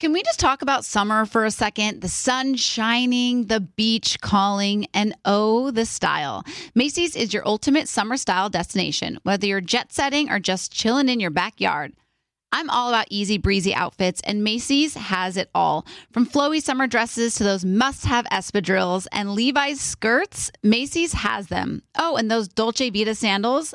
Can we just talk about summer for a second? The sun shining, the beach calling, and oh, the style. Macy's is your ultimate summer style destination, whether you're jet setting or just chilling in your backyard. I'm all about easy breezy outfits, and Macy's has it all. From flowy summer dresses to those must have espadrilles and Levi's skirts, Macy's has them. Oh, and those Dolce Vita sandals,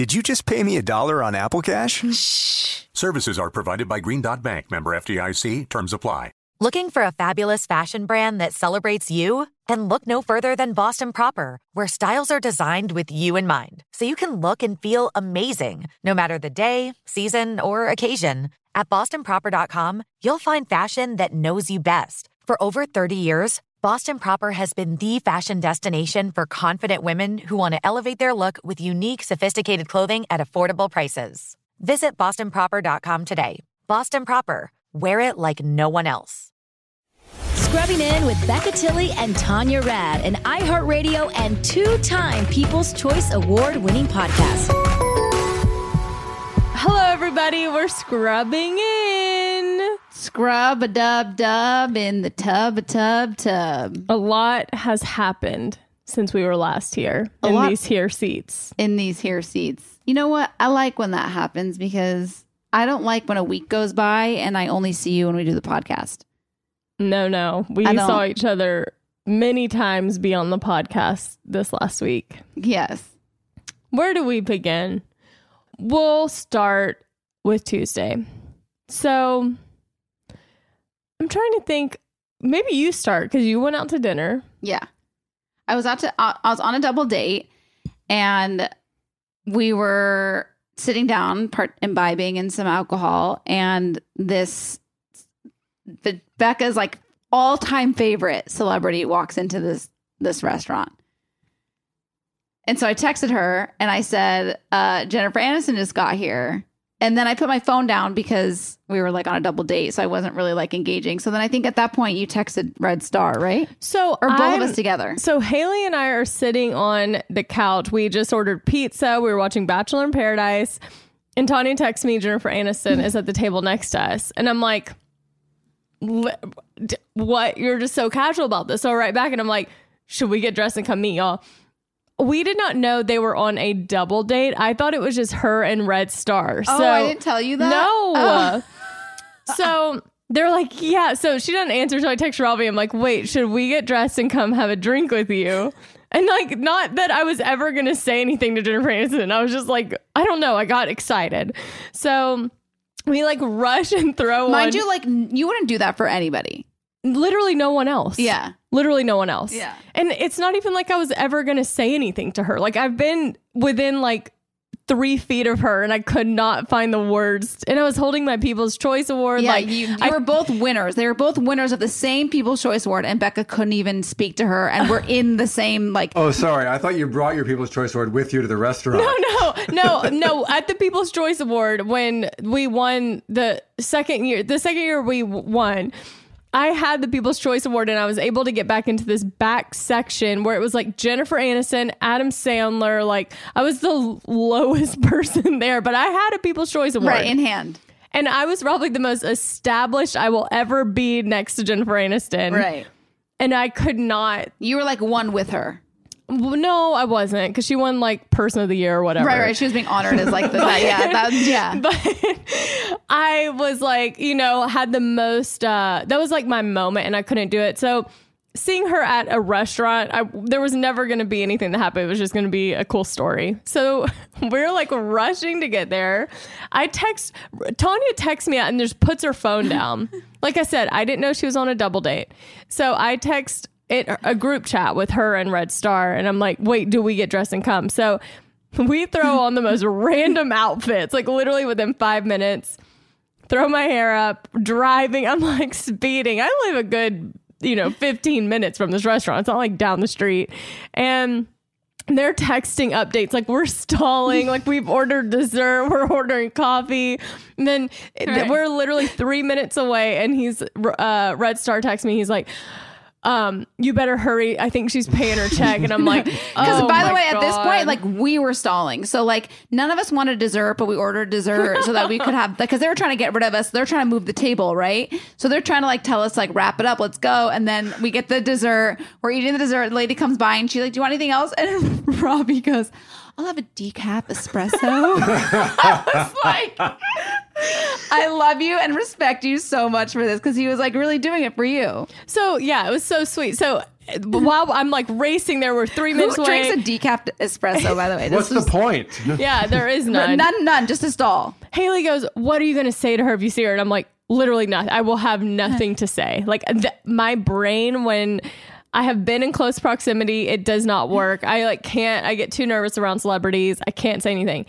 Did you just pay me a dollar on Apple Cash? Shh. Services are provided by Green Dot Bank, member FDIC. Terms apply. Looking for a fabulous fashion brand that celebrates you? Then look no further than Boston Proper, where styles are designed with you in mind, so you can look and feel amazing no matter the day, season, or occasion. At bostonproper.com, you'll find fashion that knows you best. For over 30 years, Boston Proper has been the fashion destination for confident women who want to elevate their look with unique, sophisticated clothing at affordable prices. Visit bostonproper.com today. Boston Proper, wear it like no one else. Scrubbing in with Becca Tilley and Tanya Rad, an iHeartRadio and two time People's Choice Award winning podcast. Hello, everybody. We're scrubbing in. Scrub a dub dub in the tub a tub tub. A lot has happened since we were last here A in lot. these here seats. in these here seats. You know what? I like when that happens because I don't like when a week goes by and I only see you when we do the podcast. No, no. We saw each other many times beyond the podcast this last week. Yes. Where do we begin? We'll start with Tuesday. So I'm trying to think. Maybe you start because you went out to dinner. Yeah. I was out to I I was on a double date and we were sitting down part imbibing in some alcohol and this the Becca's like all-time favorite celebrity walks into this this restaurant. And so I texted her and I said, uh, Jennifer Aniston just got here. And then I put my phone down because we were like on a double date. So I wasn't really like engaging. So then I think at that point you texted Red Star, right? So Or both I'm- of us together. So Haley and I are sitting on the couch. We just ordered pizza. We were watching Bachelor in Paradise. And Tanya texts me, Jennifer Aniston is at the table next to us. And I'm like, what? You're just so casual about this. So I write back and I'm like, should we get dressed and come meet y'all? We did not know they were on a double date. I thought it was just her and Red Star. Oh, so I didn't tell you that? No. Oh. so they're like, yeah. So she doesn't answer. So I text Robbie. I'm like, wait, should we get dressed and come have a drink with you? And like, not that I was ever gonna say anything to Jennifer Aniston. I was just like, I don't know. I got excited. So we like rush and throw Mind on you, like you wouldn't do that for anybody. Literally no one else. Yeah. Literally no one else. Yeah. And it's not even like I was ever going to say anything to her. Like I've been within like three feet of her and I could not find the words. And I was holding my People's Choice Award. Yeah, like you, you I- were both winners. They were both winners of the same People's Choice Award, and Becca couldn't even speak to her. And we're in the same like. Oh, sorry. I thought you brought your People's Choice Award with you to the restaurant. no, no, no. No. At the People's Choice Award, when we won the second year, the second year we won, I had the People's Choice Award and I was able to get back into this back section where it was like Jennifer Aniston, Adam Sandler. Like I was the lowest person there, but I had a People's Choice Award. Right in hand. and I was probably the most established I will ever be next to Jennifer Aniston. Right. And I could not. You were like one with her. Well, No, I wasn't because she won like Person of the Year or whatever. Right, right. She was being honored as like the that, yeah, that, yeah. but I was like, you know, had the most. Uh, that was like my moment, and I couldn't do it. So seeing her at a restaurant, I, there was never going to be anything that happened. It was just going to be a cool story. So we're like rushing to get there. I text Tanya texts me out and just puts her phone down. like I said, I didn't know she was on a double date, so I text it a group chat with her and Red Star, and I'm like, wait, do we get dressed and come? So we throw on the most random outfits, like literally within five minutes. Throw my hair up, driving. I'm like speeding. I live a good, you know, 15 minutes from this restaurant. It's not like down the street. And they're texting updates like we're stalling, like we've ordered dessert, we're ordering coffee. And then Right. we're literally three minutes away, and he's uh, Red Star texts me. He's like, um, you better hurry. I think she's paying her check. And I'm like, Because oh by the way, at this point, like we were stalling. So like none of us wanted dessert, but we ordered dessert so that we could have because they were trying to get rid of us. They're trying to move the table, right? So they're trying to like tell us like wrap it up, let's go. And then we get the dessert. We're eating the dessert. The lady comes by and she's like, "Do you want anything else?" And Robbie goes, "I'll have a decaf espresso." I was like. I love you and respect you so much for this because he was like really doing it for you. So yeah, it was so sweet. So while I'm like racing, there were three minutes. Who minutes drinks away. a decaf espresso? By the way, What's This the point? yeah, there is none. None, none, just a stall. Haley goes, "What are you going to say to her if you see her?" And I'm like, "Literally nothing. I will have nothing to say." Like th- my brain when. I have been in close proximity. It does not work. I like can't. I get too nervous around celebrities. I can't say anything.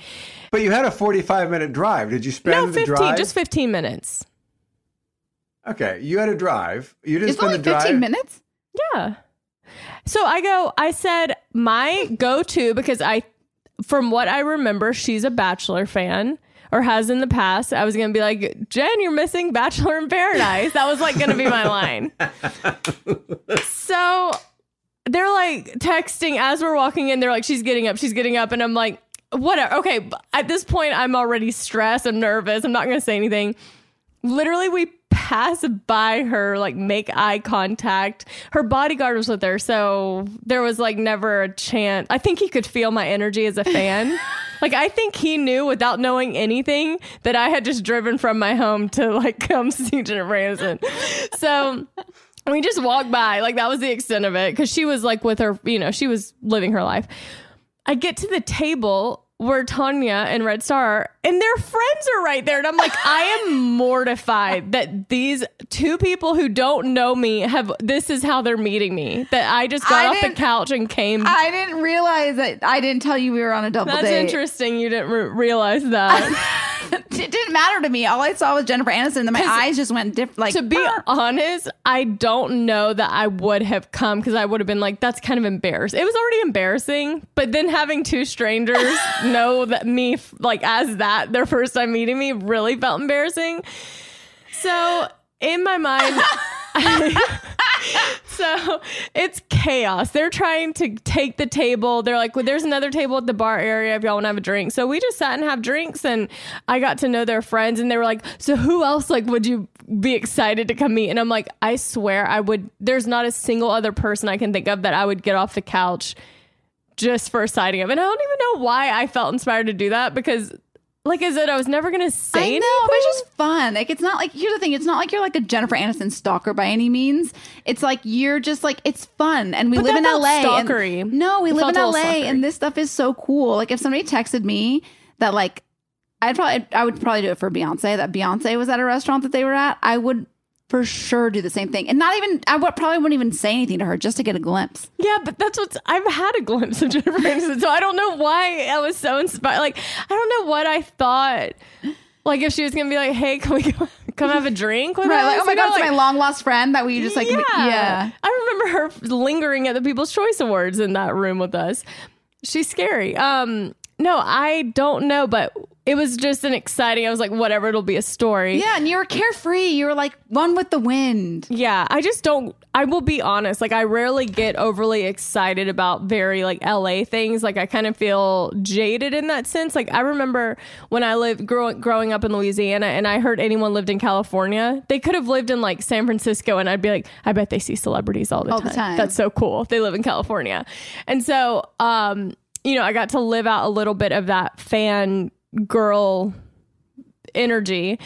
But you had a 45 minute drive. Did you spend No, the fifteen. drive? Just fifteen minutes. Okay, you had a drive. You didn't It's spend only the drive. 15 minutes. Yeah. So I go, I said my go to because I, from what I remember, she's a Bachelor fan or has in the past. I was going to be like, Jen, you're missing Bachelor in Paradise. That was like going to be my line. so they're like texting as we're walking in. They're like, she's getting up, she's getting up. And I'm like, whatever. Okay. At this point, I'm already stressed. I'm nervous. I'm not going to say anything literally we pass by her like make eye contact. Her bodyguard was with her so there was like never a chance. I think he could feel my energy as a fan. Like i think he knew without knowing anything that i had just driven from my home to like come see jennifer aniston. So we just walked by. Like that was the extent of it because she was like with her you know she was living her life. I get to the table where Tanya and Red Star and their friends are right there. And I'm like, I am mortified that these two people who don't know me have this is how they're meeting me. That I just got I off the couch and came. I didn't realize that. I didn't tell you we were on a double That's date. interesting. You didn't re- realize that. It didn't matter to me. All I saw was Jennifer Aniston, and my eyes just went diff- like. to be honest, I don't know that I would have come because I would have been like, that's kind of embarrassing. It was already embarrassing, but then having two strangers know that me, like, as that, their first time meeting me, really felt embarrassing. So in my mind, so it's chaos. They're trying to take the table. They're like, well, there's another table at the bar area if y'all want to have a drink. So we just sat and have drinks and I got to know their friends and they were like, so who else like would you be excited to come meet? And I'm like, I swear I would there's not a single other person I can think of that I would get off the couch just for a sighting of. And I don't even know why I felt inspired to do that because like I said, I was never gonna say I know, anything. but it's just fun. Like it's not like here's the thing. It's not like you're like a Jennifer Aniston stalker by any means. It's like you're just like it's fun, and we But live in LA. and- no, we It live in LA, and this stuff is so cool. Like if somebody texted me that like I'd probably I would probably do it for Beyonce. That Beyonce was at a restaurant that they were at. I would for sure do the same thing, and not even I would probably wouldn't even say anything to her just to get a glimpse. Yeah, but that's what's I've had a glimpse of Jennifer Aniston, so I don't know why I was so inspired. Like I don't know what I thought. Like if she was gonna be like, "Hey, can we go, come have a drink?" With Right? us? Like oh my You know, god, it's like- my long lost friend that we just like yeah. yeah. I remember her lingering at the People's Choice Awards in that room with us. She's scary. Um, no, I don't know, but it was just an exciting. I was like, whatever, it'll be a story. Yeah, and you were carefree. You were like one with the wind. Yeah, I just don't. I will be honest. Like, I rarely get overly excited about very like LA things. Like, I kind of feel jaded in that sense. Like, I remember when I lived growing growing up in Louisiana, and I heard anyone lived in California, they could have lived in like San Francisco, and I'd be like, I bet they see celebrities all the, All time. the time. That's so cool. They live in California, and so um, you know, I got to live out a little bit of that fan girl energy.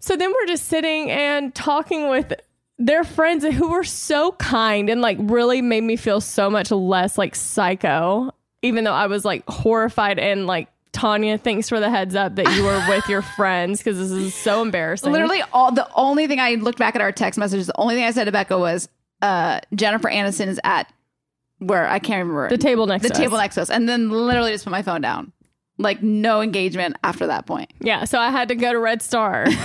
So then we're just sitting and talking with their friends who were so kind and like really made me feel so much less like psycho, even though I was like horrified and like Tanya, thanks for the heads up that you were with your friends because this is so embarrassing. Literally, all the only thing I looked back at our text messages. The only thing I said to Becca was, uh, "Jennifer Aniston is at where I can't remember the table next the to table us. next to us," and then literally just put my phone down. Like no engagement after that point. Yeah, so I had to go to Red Star.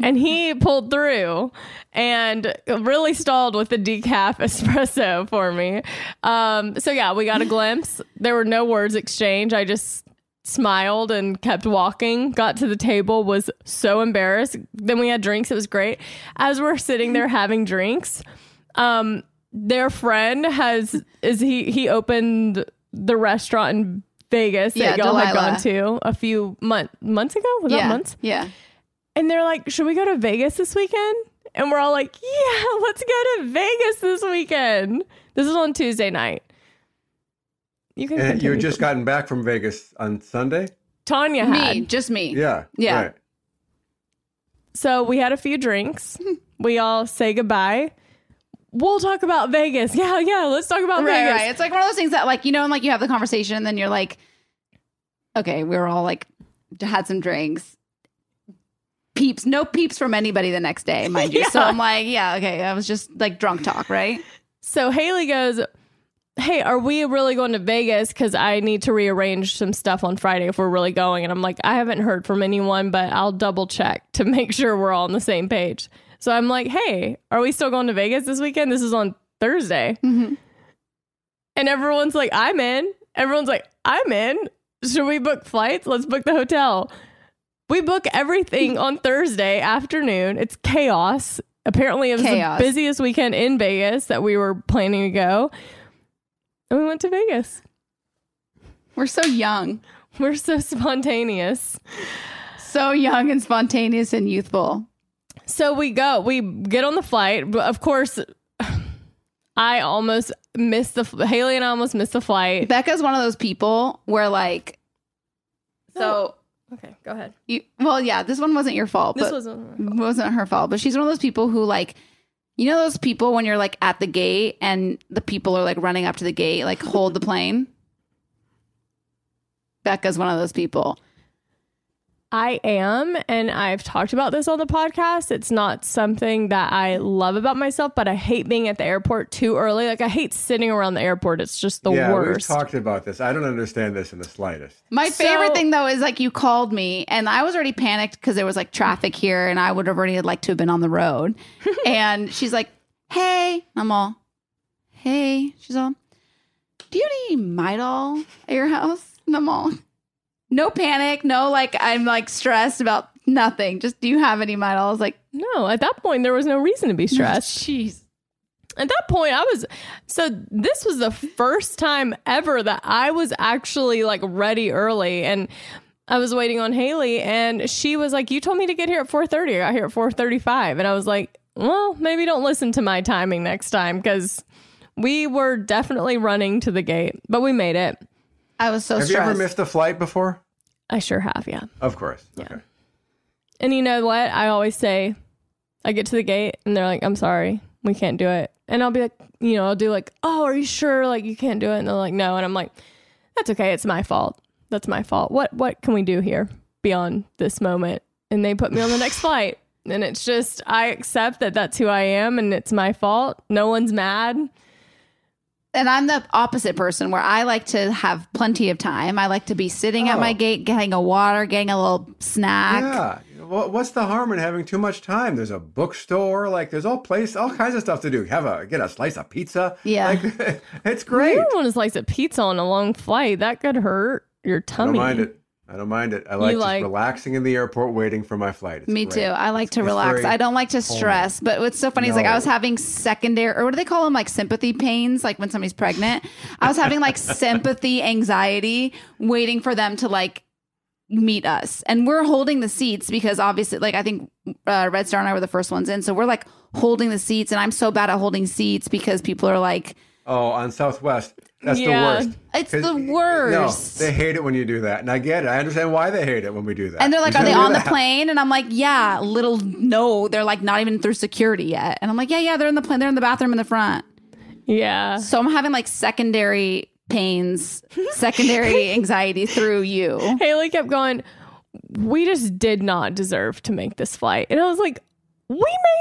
and he pulled through and really stalled with the decaf espresso for me. Um, so yeah, we got a glimpse. There were no words exchanged. I just smiled and kept walking. Got to the table, was so embarrassed. Then we had drinks. It was great. As we're sitting there having drinks, um, their friend has is he he opened the restaurant in Vegas that Yeah, y'all had gone to a few month, months ago. Was that yeah, months? yeah. And they're like, should we go to Vegas this weekend? And we're all like, yeah, let's go to Vegas this weekend. This is on Tuesday night. You can And you continue. just gotten back from Vegas on Sunday? Tanya had. Me, just me. Yeah. Yeah. Right. So we had a few drinks. we all say goodbye. We'll talk about Vegas. Yeah, yeah, let's talk about Right, Vegas. right. It's like one of those things that, like, you know, and like you have the conversation, and then you're like, okay, we were all like, had some drinks. Peeps, no peeps from anybody the next day, mind you. So I'm like, yeah, okay. I was just like drunk talk, right? So Haley goes, Hey, are we really going to Vegas? Because I need to rearrange some stuff on Friday if we're really going. And I'm like, I haven't heard from anyone, but I'll double check to make sure we're all on the same page. So I'm like, Hey, are we still going to Vegas this weekend? This is on Thursday. Mm-hmm. And everyone's like, I'm in. Everyone's like, I'm in. Should we book flights? Let's book the hotel. We book everything on Thursday afternoon. It's chaos. Apparently, it was Chaos. the busiest weekend in Vegas that we were planning to go. And we went to Vegas. We're so young, We're so spontaneous. so young and spontaneous and youthful. So we go, we get on the flight. But of course, I almost missed the Haley and I almost missed the flight. Becca's one of those people where, like, so Okay, go ahead. you, well, yeah, this one wasn't your fault. This wasn't. wasn't her fault, but she's one of those people who like you know those people when you're like at the gate and the people are like running up to the gate like hold the plane. Becca's one of those people. I am, and I've talked about this on the podcast. It's not something that I love about myself, but I hate being at the airport too early. Like I hate sitting around the airport. It's just the yeah, worst. we've talked about this. I don't understand this in the slightest. My So- favorite thing though is like you called me and I was already panicked because there was like traffic here and I would have already liked to have been on the road. and she's like, "Hey," I'm all, "Hey," she's all, "Do you have any Midol at your house?" And I'm all, "No panic, no like I'm like stressed about nothing. Just do you have any Midol?" I was like, no, at that point there was no reason to be stressed. "Jeez." at that point I was so this was the first time ever that I was actually like ready early and I was waiting on Haley and she was like you told me to get here at 4:30 I got here at 4:35 and I was like well maybe don't listen to my timing next time cuz we were definitely running to the gate but we made it I was so Have stressed. you ever missed a flight before? I sure have yeah Of course. Okay. And you know what? I always say, I get to the gate and they're like, I'm sorry, we can't do it. And I'll be like, you know, I'll do like, oh, are you sure? Like, you can't do it. And they're like, no. And I'm like, that's okay. It's my fault. That's my fault. What, what can we do here beyond this moment? And they put me on the next flight. And it's just, I accept that that's who I am and it's my fault. No one's mad. And I'm the opposite person where I like to have plenty of time. I like to be sitting at Oh. my gate, getting a water, getting a little snack. Yeah. What, what's the harm in having too much time? There's a bookstore, like there's all place, all kinds of stuff to do. Have a get a slice of pizza. Yeah. Like, it's You great. don't want to slice a pizza on a long flight. That could hurt your tummy. Don't tummy. mind it. I don't mind it. I like like- relaxing in the airport waiting for my flight. It's Me great. too. I like to It's relax. I don't like to stress. But what's so funny is like I was having secondary, or what do they call them? Like sympathy pains, like when somebody's pregnant. I was having like sympathy anxiety, waiting for them to like meet us, and we're holding the seats because obviously, like I think uh, Red Star and I were the first ones in, so we're like holding the seats, and I'm so bad at holding seats because people are like, Oh, on Southwest, that's Yeah. the worst. It's the worst. No, they hate it when you do that, and I get it. I understand why they hate it when we do that. And they're like, "Are they on do the plane?" And I'm like, "Yeah." Little no, they're like not even through security yet. And I'm like, "Yeah, yeah, they're in the plane. They're in the bathroom in the front." Yeah. So I'm having like secondary pains, secondary anxiety through you. Haley kept going, We just did not deserve to make this flight. And I was like, We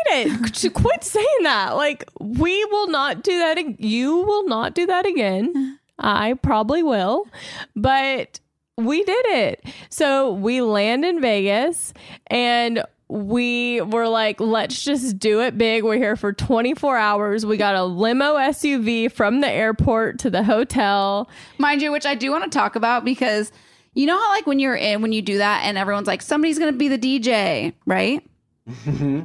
made it. Qu- Quit saying that. Like, we will not do that. ag- You will not do that again. I probably will. But we did it. So we land in Vegas and we were like, let's just do it big. We're here for 24 hours. We got a limo SUV from the airport to the hotel. Mind you, which I do want to talk about because you know how like when you're in when you do that and everyone's like somebody's going to be the DJ, right? Mm-hmm.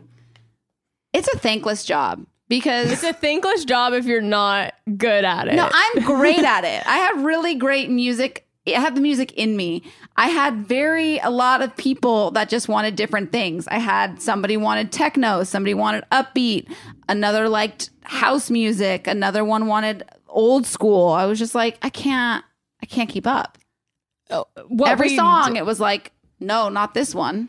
It's a thankless job because It's a thankless job if you're not good at it. No, I'm great at it. I have really great music. I have the music in me. I had very a lot of people that just wanted different things. I had somebody wanted techno, somebody wanted upbeat, another liked house music, another one wanted old school. I was just like, I can't I can't keep up. Oh, what Every song d- it was like, no, not this one.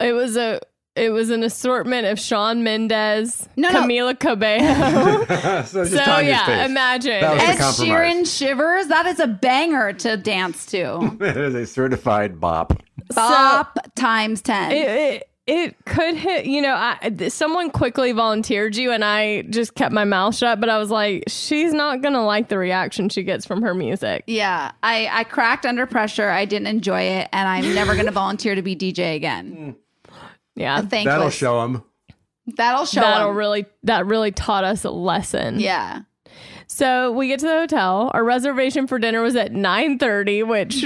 it was a it was an assortment of Shawn Mendes, No, no. Camila Cabello. so so yeah, face. imagine. That was Ed compromise. Sheeran shivers, that is a banger to dance to. it is a certified bop. Bop times 10. it, it it could hit. You know, I, someone quickly volunteered you, and I just kept my mouth shut. But I was like, she's not gonna like the reaction she gets from her music. Yeah, I, I cracked under pressure. I didn't enjoy it, and I'm never going to volunteer to be DJ again. Mm. Yeah, Thankless. That'll show them. That'll show. that'll 'em. really that really taught us a lesson. Yeah. So we get to the hotel. Our reservation for dinner was at 9:30, which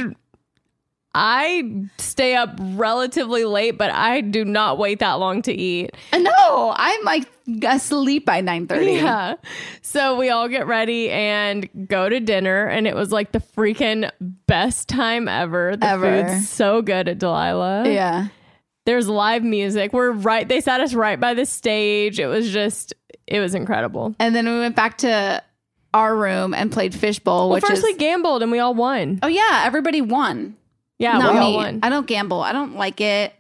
I stay up relatively late, but I do not wait that long to eat. Uh, no, I'm like asleep by 9:30. Yeah. So we all get ready and go to dinner and it was like the freaking best time ever. The Ever. food's so good at Delilah. Yeah. There's live music. We're right they sat us right by the stage. It was just it was incredible. And then we went back to our room and played fishbowl, Well, which first is we gambled and we all won. Oh yeah, everybody won. Yeah, Not we all me. won. I don't gamble. I don't like it.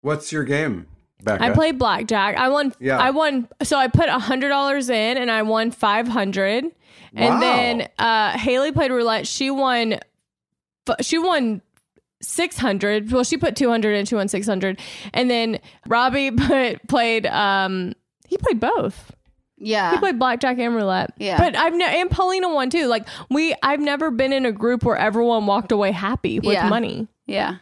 What's your game, Becca? I played blackjack. I won. Yeah. I won. So I put a hundred dollars in, and I won five hundred. Wow. And then uh, Haley played roulette. She won. f- She won six hundred. Well, she put two hundred in. She won six hundred. And then Robbie put played. Um, he played both. Yeah. He played blackjack and roulette. Yeah. But I've ne- and Paulina won too. Like we, I've never been in a group where everyone walked away happy with Yeah. money. yeah.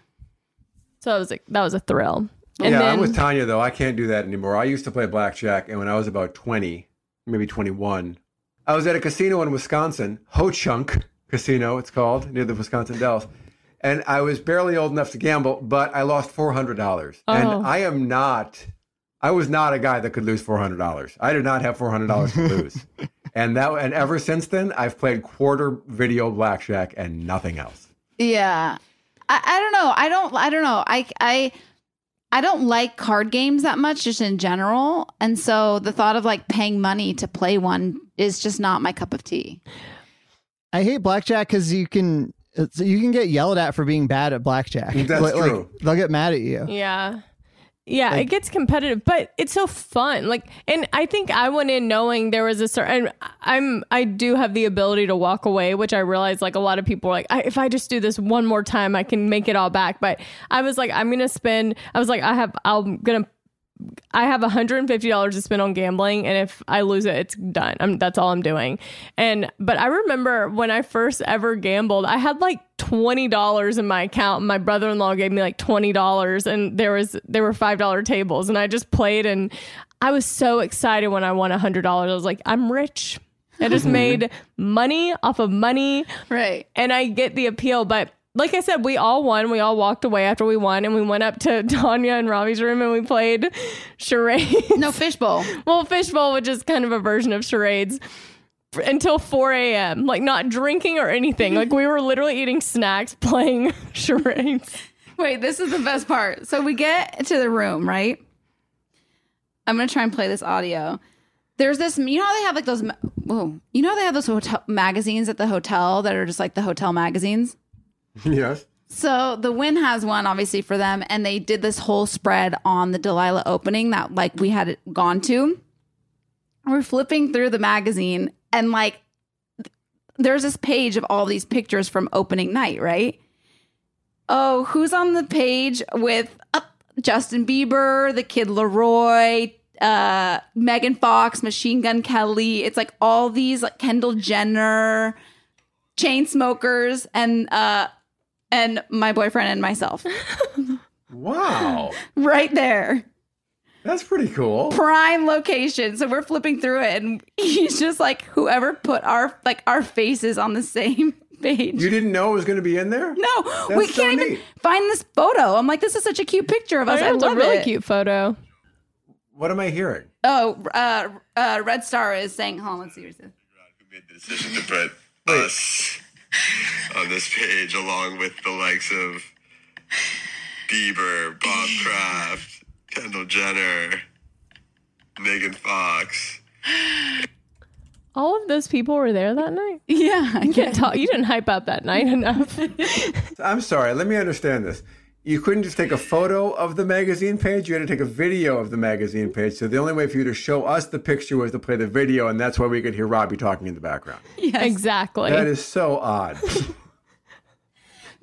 So that was a, that was a thrill. And yeah, then, I'm with Tanya though. I can't do that anymore. I used to play blackjack, and when I was about 20, maybe 21, I was at a casino in Wisconsin, Ho Chunk Casino, it's called, near the Wisconsin Dells. And I was barely old enough to gamble, but I lost $400. Oh. And I am not, I was not a guy that could lose $400. I did not have $400 to lose. and that, and ever since then, I've played quarter video blackjack and nothing else. Yeah. I, I don't know. I don't I don't know. I I I don't like card games that much just in general. And so the thought of like paying money to play one is just not my cup of tea. I hate blackjack because you can it's, you can get yelled at for being bad at blackjack. That's Like- like, true. they'll get mad at you. Yeah. Yeah, it gets competitive, but it's so fun. Like, and I think I went in knowing there was a certain. I'm I do have the ability to walk away, which I realize like a lot of people are like, I, if I just do this one more time, I can make it all back. But I was like, I'm gonna spend. I was like, I have. I'm gonna. I have $150 to spend on gambling, and if I lose it, it's done. I'm, that's all I'm doing. And but I remember when I first ever gambled, I had like twenty dollars in my account. My brother in law gave me like twenty dollars, and there was there were five dollar tables, and I just played, and I was so excited when I won hundred dollars. I was like, I'm rich. I just made money off of money Right. and I get the appeal, but like I said, we all won. We all walked away after we won, and we went up to Tanya and Robbie's room and we played charades. No fishbowl. well, fishbowl, which is kind of a version of charades, until 4 a.m. Like not drinking or anything. Like we were literally eating snacks, playing charades. Wait, this is the best part. So we get to the room, right? I'm gonna try and play this audio. There's this, you know how they have like those, whoa, you know how they have those hotel magazines at the hotel that are just like the hotel magazines. Yes. So the Wynn has one, obviously for them, and they did this whole spread on the Delilah opening that like we had gone to. We're flipping through the magazine, and like th- there's this page of all these pictures from opening night, right? Oh, who's on the page with uh, Justin Bieber, the Kid LAROI, uh, Megan Fox, Machine Gun Kelly? It's like all these like Kendall Jenner, Chainsmokers, and uh, and my boyfriend and myself. Wow. right there. That's pretty cool. prime location. So we're flipping through it and he's just like whoever put our like our faces on the same page. You didn't know it was going to be in there? no. That's we so can't even find this photo. I'm like this is such a cute picture of us. I it's love a really it. cute photo. What am I hearing? oh uh, uh red star is saying hold on let's see what it says. Who made the decision to put us on this page along with the likes of Bieber, Bob Kraft, Kendall Jenner, Megan Fox. All of those people were there that night. yeah You didn't talk. You didn't hype up that night enough. I'm sorry. Let me understand this. You couldn't just take a photo of the magazine page. You had to take a video of the magazine page. So the only way for you to show us the picture was to play the video, and that's why we could hear Robbie talking in the background. Yeah, exactly. That is so odd.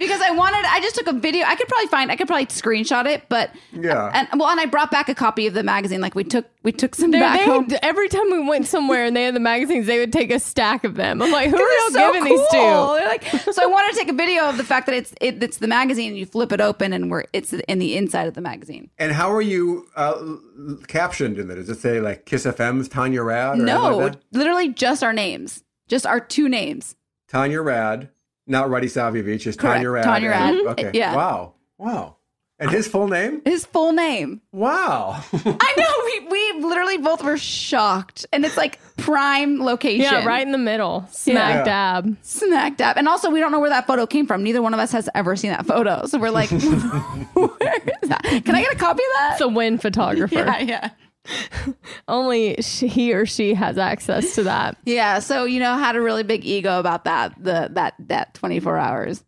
because i wanted i just took a video i could probably find i could probably screenshot it but Yeah. and well and i brought back a copy of the magazine like we took we took some They- back they home had- every time we went somewhere and they had the magazines, they would take a stack of them. I'm like, who are They're y'all so giving these to? They're like, so I want to take a video of the fact that it's it, it's the magazine. and You flip it open and we're it's in the inside of the magazine. and how are you uh, l- l- captioned in it? Does it say like Kiss FM's Tanya Rad? Or No, like literally just our names, just our two names. Tanya Rad, not Ruddy Savjevich, just Correct. Tanya Rad. Tanya and- Rad. Mm-hmm. Okay. Yeah. Wow. Wow. And his full name? His full name. Wow. I know. We we literally both were shocked, and it's like prime location. Yeah, right in the middle, smack Yeah. dab. Smack dab. And also, we don't know where that photo came from. Neither one of us has ever seen that photo, so we're like, where is that? Can I get a copy of that? It's a Wynn photographer. yeah, yeah. Only she, he or she has access to that. Yeah, so you know, had a really big ego about that the that that 24 hours.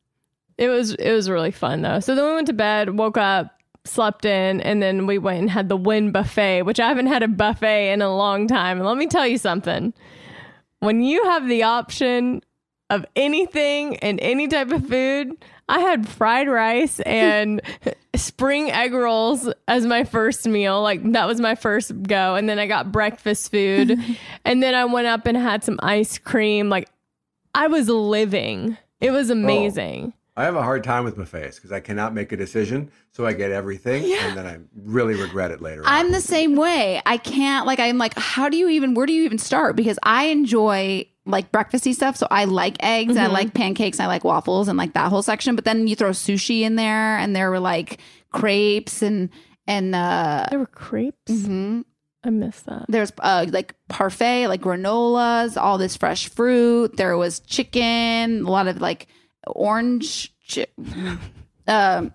It was it was really fun though. So then we went to bed, woke up, slept in, and then we went and had the Wynn buffet, which I haven't had a buffet in a long time. And let me tell you something. When you have the option of anything and any type of food, I had fried rice and spring egg rolls as my first meal. Like that was my first go. And then I got breakfast food. and then I went up and had some ice cream. Like I was living. It was oh. amazing. I have a hard time with buffets because I cannot make a decision, so I get everything, and then I really regret it later. I'm the same way. I can't like I'm like how do you even where do you even start because I enjoy like breakfasty stuff so I like eggs and I like pancakes I like waffles and like that whole section but then you throw sushi in there and there were like crepes and and uh There were crepes. Mm-hmm. I miss that. there's uh like parfait like granolas all this fresh fruit there was chicken a lot of like orange chi- um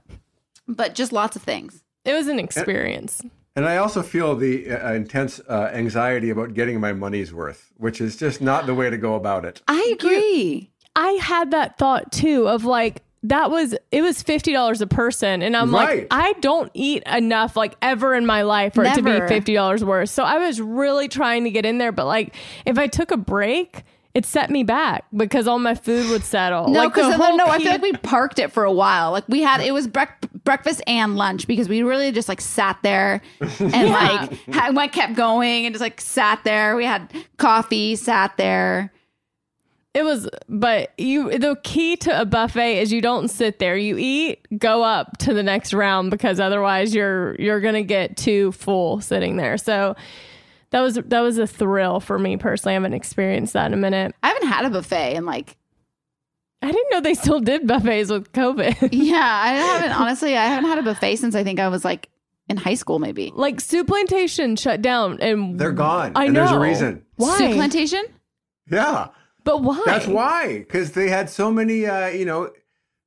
but just lots of things It was an experience. And I also feel the uh, intense uh, anxiety about getting my money's worth, which is just not the way to go about it. I agree I had that thought too of like that was it was fifty dollars a person, and I'm Right. like I don't eat enough like ever in my life for it to be fifty dollars worth. So I was really trying to get in there, but like if I took a break, it set me back because all my food would settle. No, like the because whole no, I feel like we parked it for a while. Like we had it was brec- breakfast and lunch because we really just like sat there and like had, went kept going and just like sat there. We had coffee, sat there. It was, but you, the key to a buffet is you don't sit there. You eat, go up to the next round because otherwise you're, you're going to get too full sitting there. So that was, that was a thrill for me personally. I haven't experienced that in a minute. I haven't had a buffet in like I didn't know they still did buffets with COVID. Yeah, I haven't honestly. I haven't had a buffet since I think I was like in high school, maybe. like Soup Plantation shut down, and They're gone. I and know. There's a reason. Why? Soup plantation. Yeah. but why? That's why, because they had so many. Uh, you know,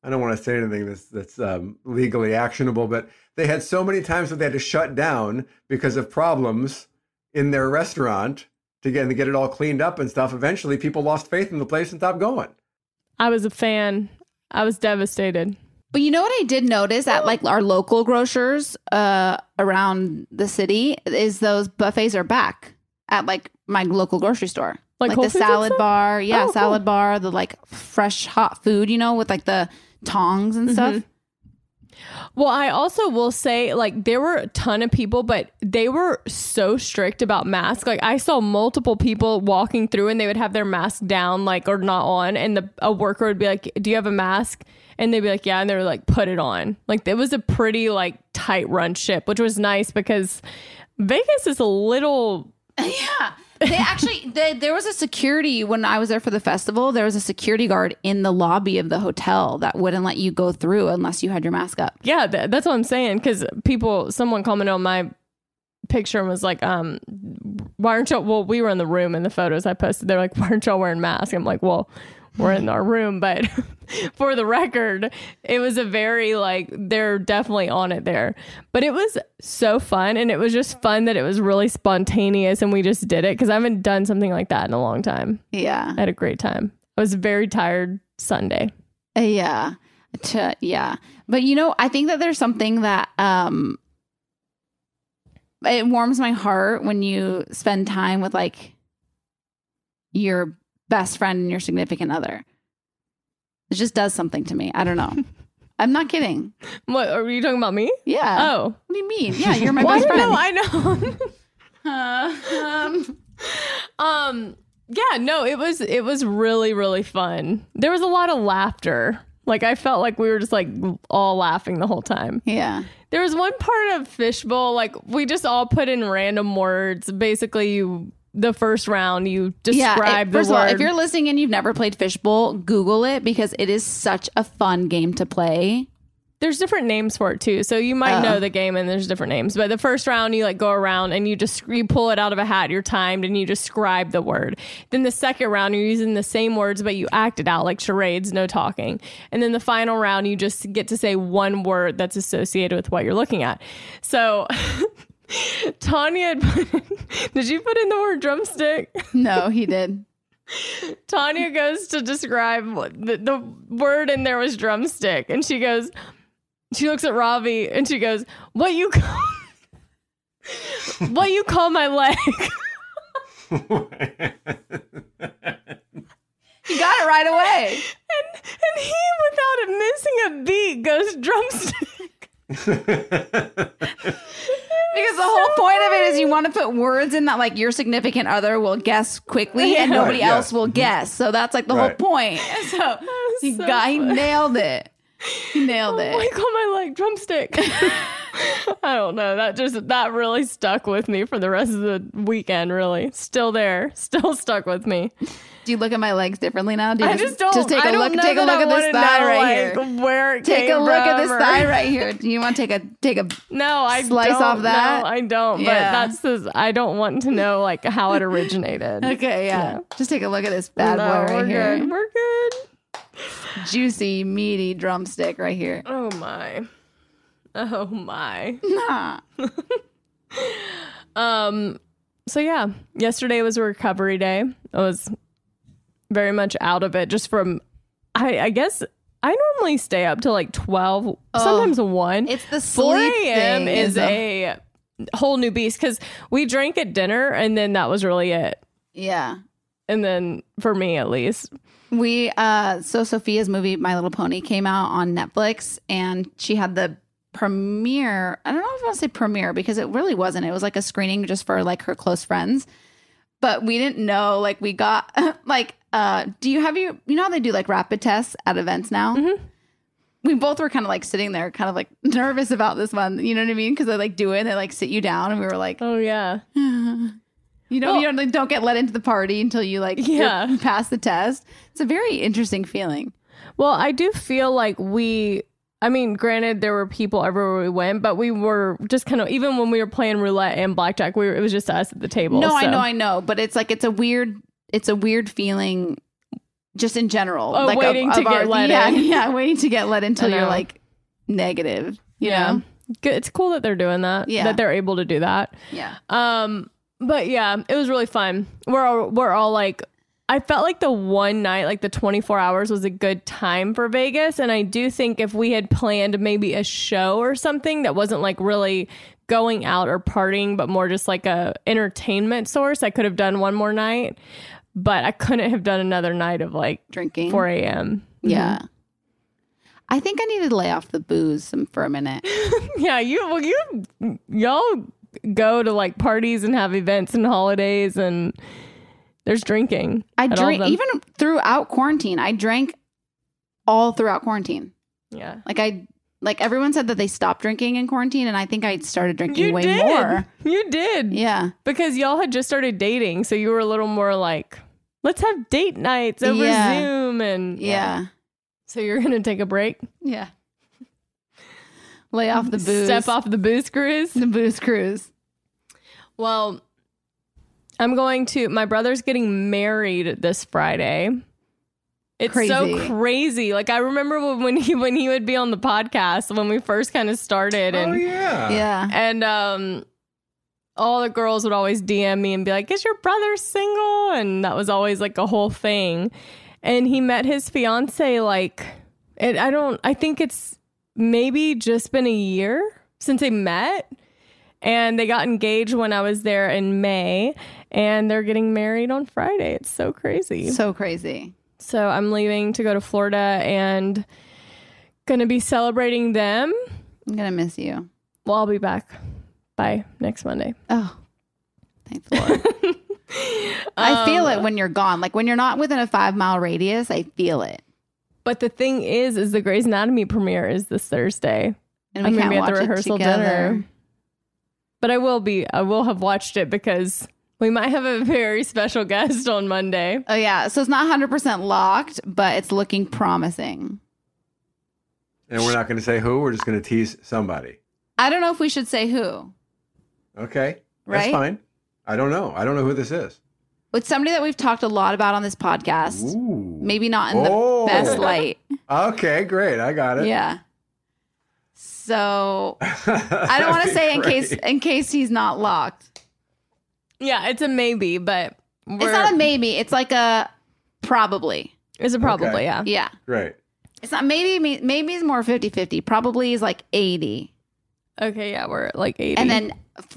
I don't want to say anything that's that's um, legally actionable, but they had so many times that they had to shut down because of problems in their restaurant to get to get it all cleaned up and stuff. Eventually, people lost faith in the place and stopped going. I was a fan. I was devastated. But you know what I did notice at like our local grocers uh, around the city is those buffets are back at like my local grocery store. Like Like, the salad bar, yeah, Oh, cool. salad bar, the like fresh hot food, you know, with like the tongs and stuff. Well, I also will say, like, there were a ton of people, but they were so strict about masks. Like, I saw multiple people walking through and they would have their mask down, like, or not on. And the, a worker would be like, Do you have a mask? And they'd be like, Yeah. And they were like, Put it on. Like, it was a pretty, like, tight run ship, which was nice because Vegas is a little. Yeah. They actually, they, there was a security when I was there for the festival. There was a security guard in the lobby of the hotel that wouldn't let you go through unless you had your mask up. Yeah, th- that's what I'm saying. Because people, someone commented on my picture and was like, um, why aren't y'all? Well, we were in the room in the photos I posted. They're like, why aren't y'all wearing masks? I'm like, well, we're in our room, but for the record, it was a very like they're definitely on it there. But it was so fun, and it was just fun that it was really spontaneous, and we just did it because I haven't done something like that in a long time. Yeah. I had a great time. I was very tired Sunday. Uh, Yeah. To, yeah. But you know, I think that there's something that um it warms my heart when you spend time with like your best friend and your significant other. It just does something to me. I don't know. I'm not kidding. What are you talking about me? Yeah. Oh, What do you mean? Yeah, you're my well, best I friend. know. I know. Uh, um, Um yeah, no, it was it was really really fun. There was a lot of laughter. Like I felt like we were just like all laughing the whole time. yeah. There was one part of Fishbowl like we just all put in random words. Basically, you the first round you Yeah. describe it- the first of word. all, if you're listening and you've never played Fishbowl, Google it because it is such a fun game to play. there's different names for it too. So you might Oh. know the game and there's different names. But the first round you like go around and you just you pull it out of a hat, you're timed and you describe the word. Then the second round you're using the same words but you act it out like charades, no talking. And then the final round you just get to say one word that's associated with what you're looking at. So Tanya, had put- did you put in the word drumstick? No, he did. Tanya goes to describe the, the word in there was drumstick, and she goes, she looks at Ravi and she goes, "What you call, what you call my leg?" He got it right away. And and he, without missing a beat, goes drumstick. Because the whole point of it is you want to put words in that like your significant other will guess quickly and nobody Right, yeah. else will mm-hmm. guess. So that's like the Right. whole point. So he so got he nailed it. He nailed you it. call my leg drumstick? I don't know. That just that really stuck with me for the rest of the weekend. Really, still there, still stuck with me. Do you look at my legs differently now? Do you I just don't. just take a I look take a look at this thigh know, right like, here. Where Take a look at this or- thigh right here. Do you want to take a take a No, I Slice don't, off that? No, I don't. Yeah. But that's the. I don't want to know like how it originated. Okay, yeah. Just take a look at this bad no, boy right we're here. good. We're good. Juicy, meaty drumstick right here. Oh my. Oh my. Nah. Um. So yeah, yesterday was a recovery day. I was very much out of it, just from. I I guess I normally stay up till like twelve, sometimes one. It's the 4 sleep a.m. thing is a- a whole new beast because we drank at dinner and then that was really it. Yeah. And then for me at least, We uh so Sofia's movie My Little Pony came out on Netflix and she had the premiere. I don't know if I want to say premiere because it really wasn't. It was like a screening just for like her close friends. But we didn't know like we got like uh do you have you you know how they do like rapid tests at events now? We both were kind of like sitting there kind of like nervous about this one, you know what I mean? Because they like do it and they like sit you down and we were like, oh yeah, you know, Well- you don't, don't get let into the party until you like Yeah. pass the test. It's a very interesting feeling. Well, I do feel like we. I mean, granted, there were people everywhere we went, but we were just kind of even when we were playing roulette and blackjack, we were, it was just us at the table. No, I know, I know, but it's like it's a weird, it's a weird feeling, just in general. Oh, like of- waiting to of get our- let yeah, in. Yeah, waiting to get let until you're like negative. You yeah, know? It's cool that they're doing that. Yeah. that they're able to do that. Yeah. Um, but yeah, it was really fun. We're all, we're all like, I felt like the one night, like the 24 hours was a good time for Vegas. And I do think if we had planned maybe a show or something that wasn't like really going out or partying, but more just like a entertainment source, I could have done one more night. But I couldn't have done another night of like Drinking. 4 a.m. Mm-hmm. Yeah. I think I need to lay off the booze some- for a minute. Yeah, you well, you y'all go to like parties and have events and holidays and there's drinking. I at all of drink even throughout quarantine. I drank all throughout quarantine. yeah. Like I like everyone said that they stopped drinking in quarantine and I think I started drinking You way did. more. You did. Yeah. Because y'all had just started dating, so you were a little more like, let's have date nights over Yeah. Zoom and Yeah. So you're gonna take a break? Yeah. Lay off the booze. Step off the booze cruise? the booze cruise. Well, I'm going to my brother's getting married this Friday. It's so Crazy. crazy. Like I remember when- when he when he would be on the podcast when we first kind of started and oh yeah. Yeah. and um all the girls would always DM me and be like, "Is your brother single?" And that was always like a whole thing. And he met his fiance like and I don't I think it's maybe just been a year since they met. And they got engaged when I was there in May and they're getting married on Friday. It's so crazy. So crazy. So I'm leaving to go to Florida and gonna be celebrating them. I'm gonna miss you. Well, I'll be back by next Monday. Oh. Thanks, Lord. I feel um, it when you're gone. Like when you're not within a five mile radius, I feel it. But the thing is, is the Grey's Anatomy premiere is this Thursday. And I'm gonna can't be at the watch it rehearsal together. dinner. But I will be. I will have watched it because we might have a very special guest on Monday. Oh yeah. So it's not hundred percent locked, but it's looking promising. And we're not going to say who. We're just going to tease somebody. I don't know if we should say who. Okay. Right? That's fine. I don't know. I don't know who this is. It's somebody that we've talked a lot about on this podcast. Ooh. Maybe not in the Oh. best light. Okay, great. I got it. Yeah. So I don't want to say in case in case he's not locked. Yeah, it's a maybe, but It's we're- not a maybe. It's like a probably. It's a probably. Okay. Yeah. Yeah. Right. It's not maybe maybe is more 50-50. Probably is like 80. Okay. Yeah, we're at like eighty. And then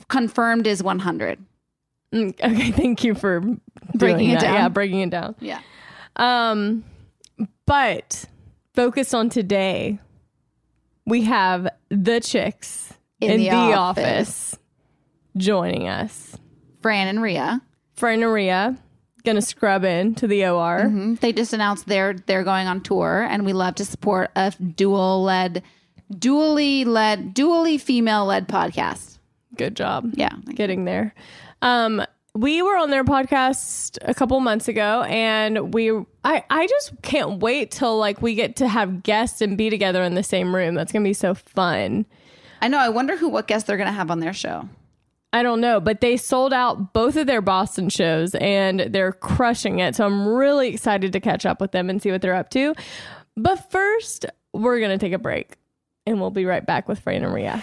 confirmed is 100. Mm, okay, thank you for Breaking it that. down. Yeah, breaking it down. Yeah. Um, but focused on today, we have the chicks In in, the the, office. office. joining us. Fran and Ria. Fran and Ria gonna scrub in to the OR. Mhm. They just announced they're they're going on tour, and we love to support a dual led, dually led, dually female led podcast. Good job. Yeah, getting there. Um, we were on their podcast a couple months ago, and we I I just can't wait till like we get to have guests and be together in the same room. That's gonna be so fun. I know. I wonder who what guests they're gonna have on their show. I don't know, but they sold out both of their Boston shows and they're crushing it. So I'm really excited to catch up with them and see what they're up to. But first, we're going to take a break and we'll be right back with Fran and Ria.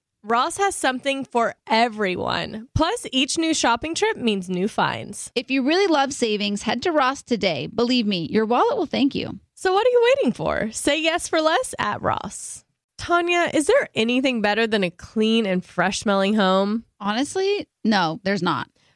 Ross has something for everyone. Plus, each new shopping trip means new finds. If you really love savings, head to Ross today. Believe me, your wallet will thank you. So, what are you waiting for? Say yes for less at Ross. Tanya, is there anything better than a clean and fresh smelling home? Honestly, no, there's not.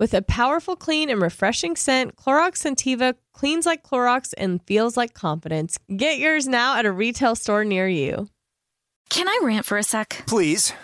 With a powerful, clean, and refreshing scent, Clorox Scentiva cleans like Clorox and feels like confidence. Get yours now at a retail store near you. Can I rant for a sec? Please.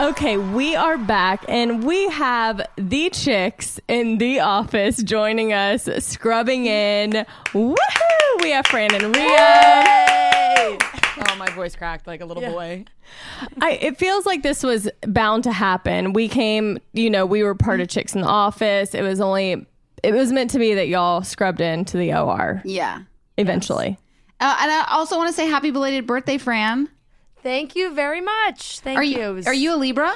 Okay, we are back and we have the chicks in the office joining us, scrubbing in. Woohoo! We have Fran and Ria. Oh, my voice cracked like a little boy. I, it feels like this was bound to happen. We came, you know, we were part of Chicks in the Office. It was only, it was meant to be that y'all scrubbed into the OR Yeah. eventually. Uh, and I also want to say happy belated birthday, Fran. Thank you very much. Thank Are you. you It was- are you a Libra?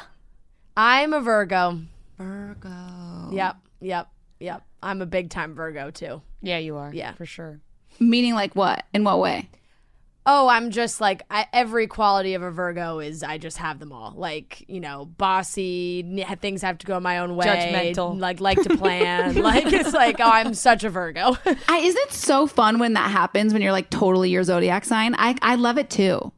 I'm a Virgo. Virgo. Yep. Yep. Yep. I'm a big time Virgo too. Yeah, you are. Yeah. for sure. Meaning like what? In what way? Oh, I'm just like I, every quality of a Virgo is I just have them all. Like you know, bossy. Things have to go my own way. Judgmental. Like like to plan. like it's like oh, I'm such a Virgo. I, isn't it so fun when that happens when you're like totally your zodiac sign? I I love it too.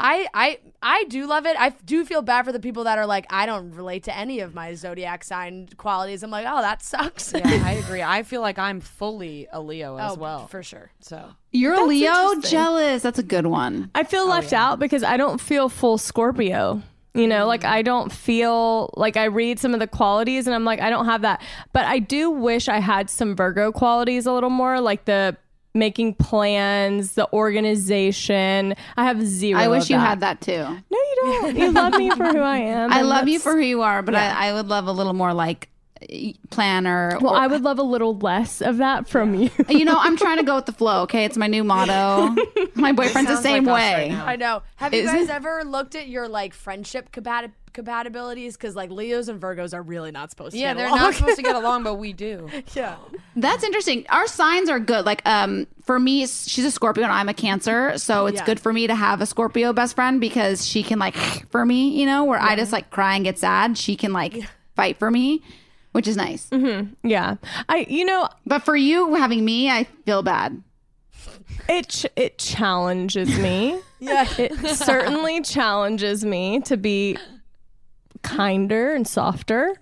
I I I do love it. I do feel bad for the people that are like I don't relate to any of my zodiac sign qualities. I'm like, oh, that sucks. Yeah, I agree. I feel like I'm fully a Leo as Oh, well. for sure. So You're a Leo. Jealous. That's a good one. I feel oh, left out because I don't feel full Scorpio. You know, like mm. I don't feel like I read some of the qualities and I'm like, I don't have that. But I do wish I had some Virgo qualities a little more, like the making plans, the organization. I have zero. I wish of you that. had that too. No, you don't. You love me for who I am. I love you for who you are, but I, I would love a little more like planner. Well, or- I would love a little less of that from you. you know, I'm trying to go with the flow. Okay, it's my new motto. My boyfriend's the same like way. right. I know. Have you guys it? ever looked at your like friendship compati- compatibilities because like Leos and Virgos are really not supposed to. Yeah, get they're along. not supposed to get along, but we do. yeah. That's interesting. Our signs are good. Like, um, for me, she's a Scorpio and I'm a Cancer, so it's Yeah. good for me to have a Scorpio best friend because she can like for me, you know, where I just like cry and get sad. She can like fight for me, which is nice. Yeah. I you know, But for you having me, I feel bad. it ch- it challenges me. Yeah. It certainly challenges me to be kinder and softer.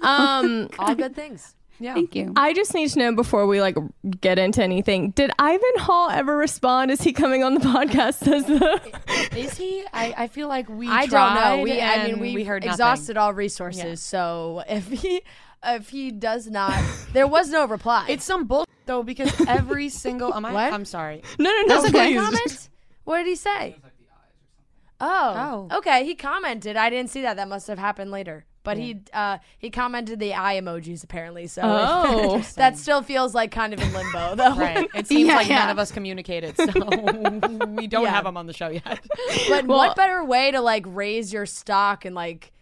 Um All good things. Yeah. Thank you. I just need to know before we like get into anything. Did Ivan Hall ever respond? Is he coming on the podcast as the Is he? I, I feel like we. I don't know. We, I mean, we, we heard nothing. exhausted all resources. Yeah. So if he, if he does not, there was no reply. It's some bullshit though because every single. Am I? What? I'm sorry. No, no, no. That's a good comment. What did he say? Oh, Oh. okay. He commented. I didn't see that. That must have happened later. But he uh, he commented the eye emojis apparently. So Oh. that still feels like kind of in limbo though. Right. It seems Yeah, like yeah. none of us communicated, so we don't Yeah. have him on the show yet. But Well- what better way to like raise your stock and like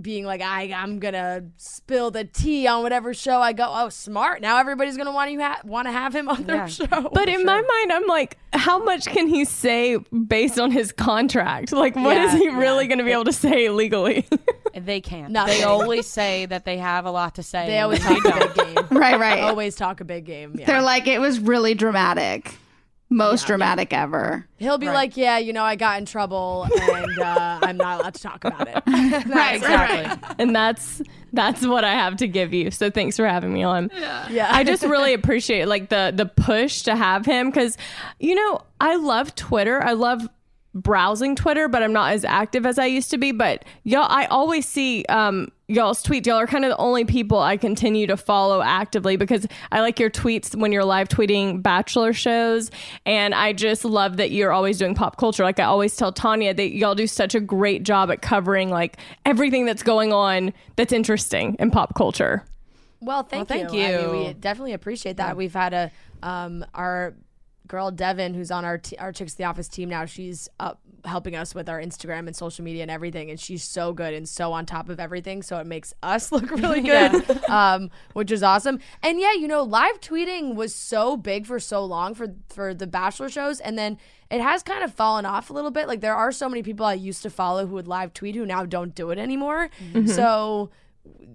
being like I I'm gonna spill the tea on whatever show I go. Oh, smart! Now everybody's gonna want you ha- want to have him on their Yeah. show. But in my mind, I'm like, how much can he say based on his contract? Like, what is Yeah, he really going to be able to say legally? They can't. Nothing. They always say that they have a lot to say. they always then talk a big game. Right, right. Always talk a big game. Yeah. They're like, it was really dramatic. Most dramatic ever. He'll be like, yeah, you know, I got in trouble and uh, I'm not allowed to talk about it. Right, Exactly. and that's that's what I have to give you. So thanks for having me on. Yeah, Yeah. I just really appreciate like the the push to have him because you know I love Twitter. I love browsing Twitter, but I'm not as active as I used to be. But y'all, I always see um, y'all's tweets. Y'all are kind of the only people I continue to follow actively because I like your tweets when you're live tweeting Bachelor shows, and I just love that you're always doing pop culture. Like I always tell Tanya that y'all do such a great job at covering like everything that's going on that's interesting in pop culture. Well, thank Well, thank you. I mean, we definitely appreciate that. We've had a um our girl Devin, who's on our t- our Chicks the Office team now. She's up helping us with our Instagram and social media and everything, and she's so good and so on top of everything. So it makes us look really good, um, which is awesome. And yeah, you know, live tweeting was so big for so long for for the Bachelor shows, and then it has kind of fallen off a little bit. Like there are so many people I used to follow who would live tweet who now don't do it anymore. So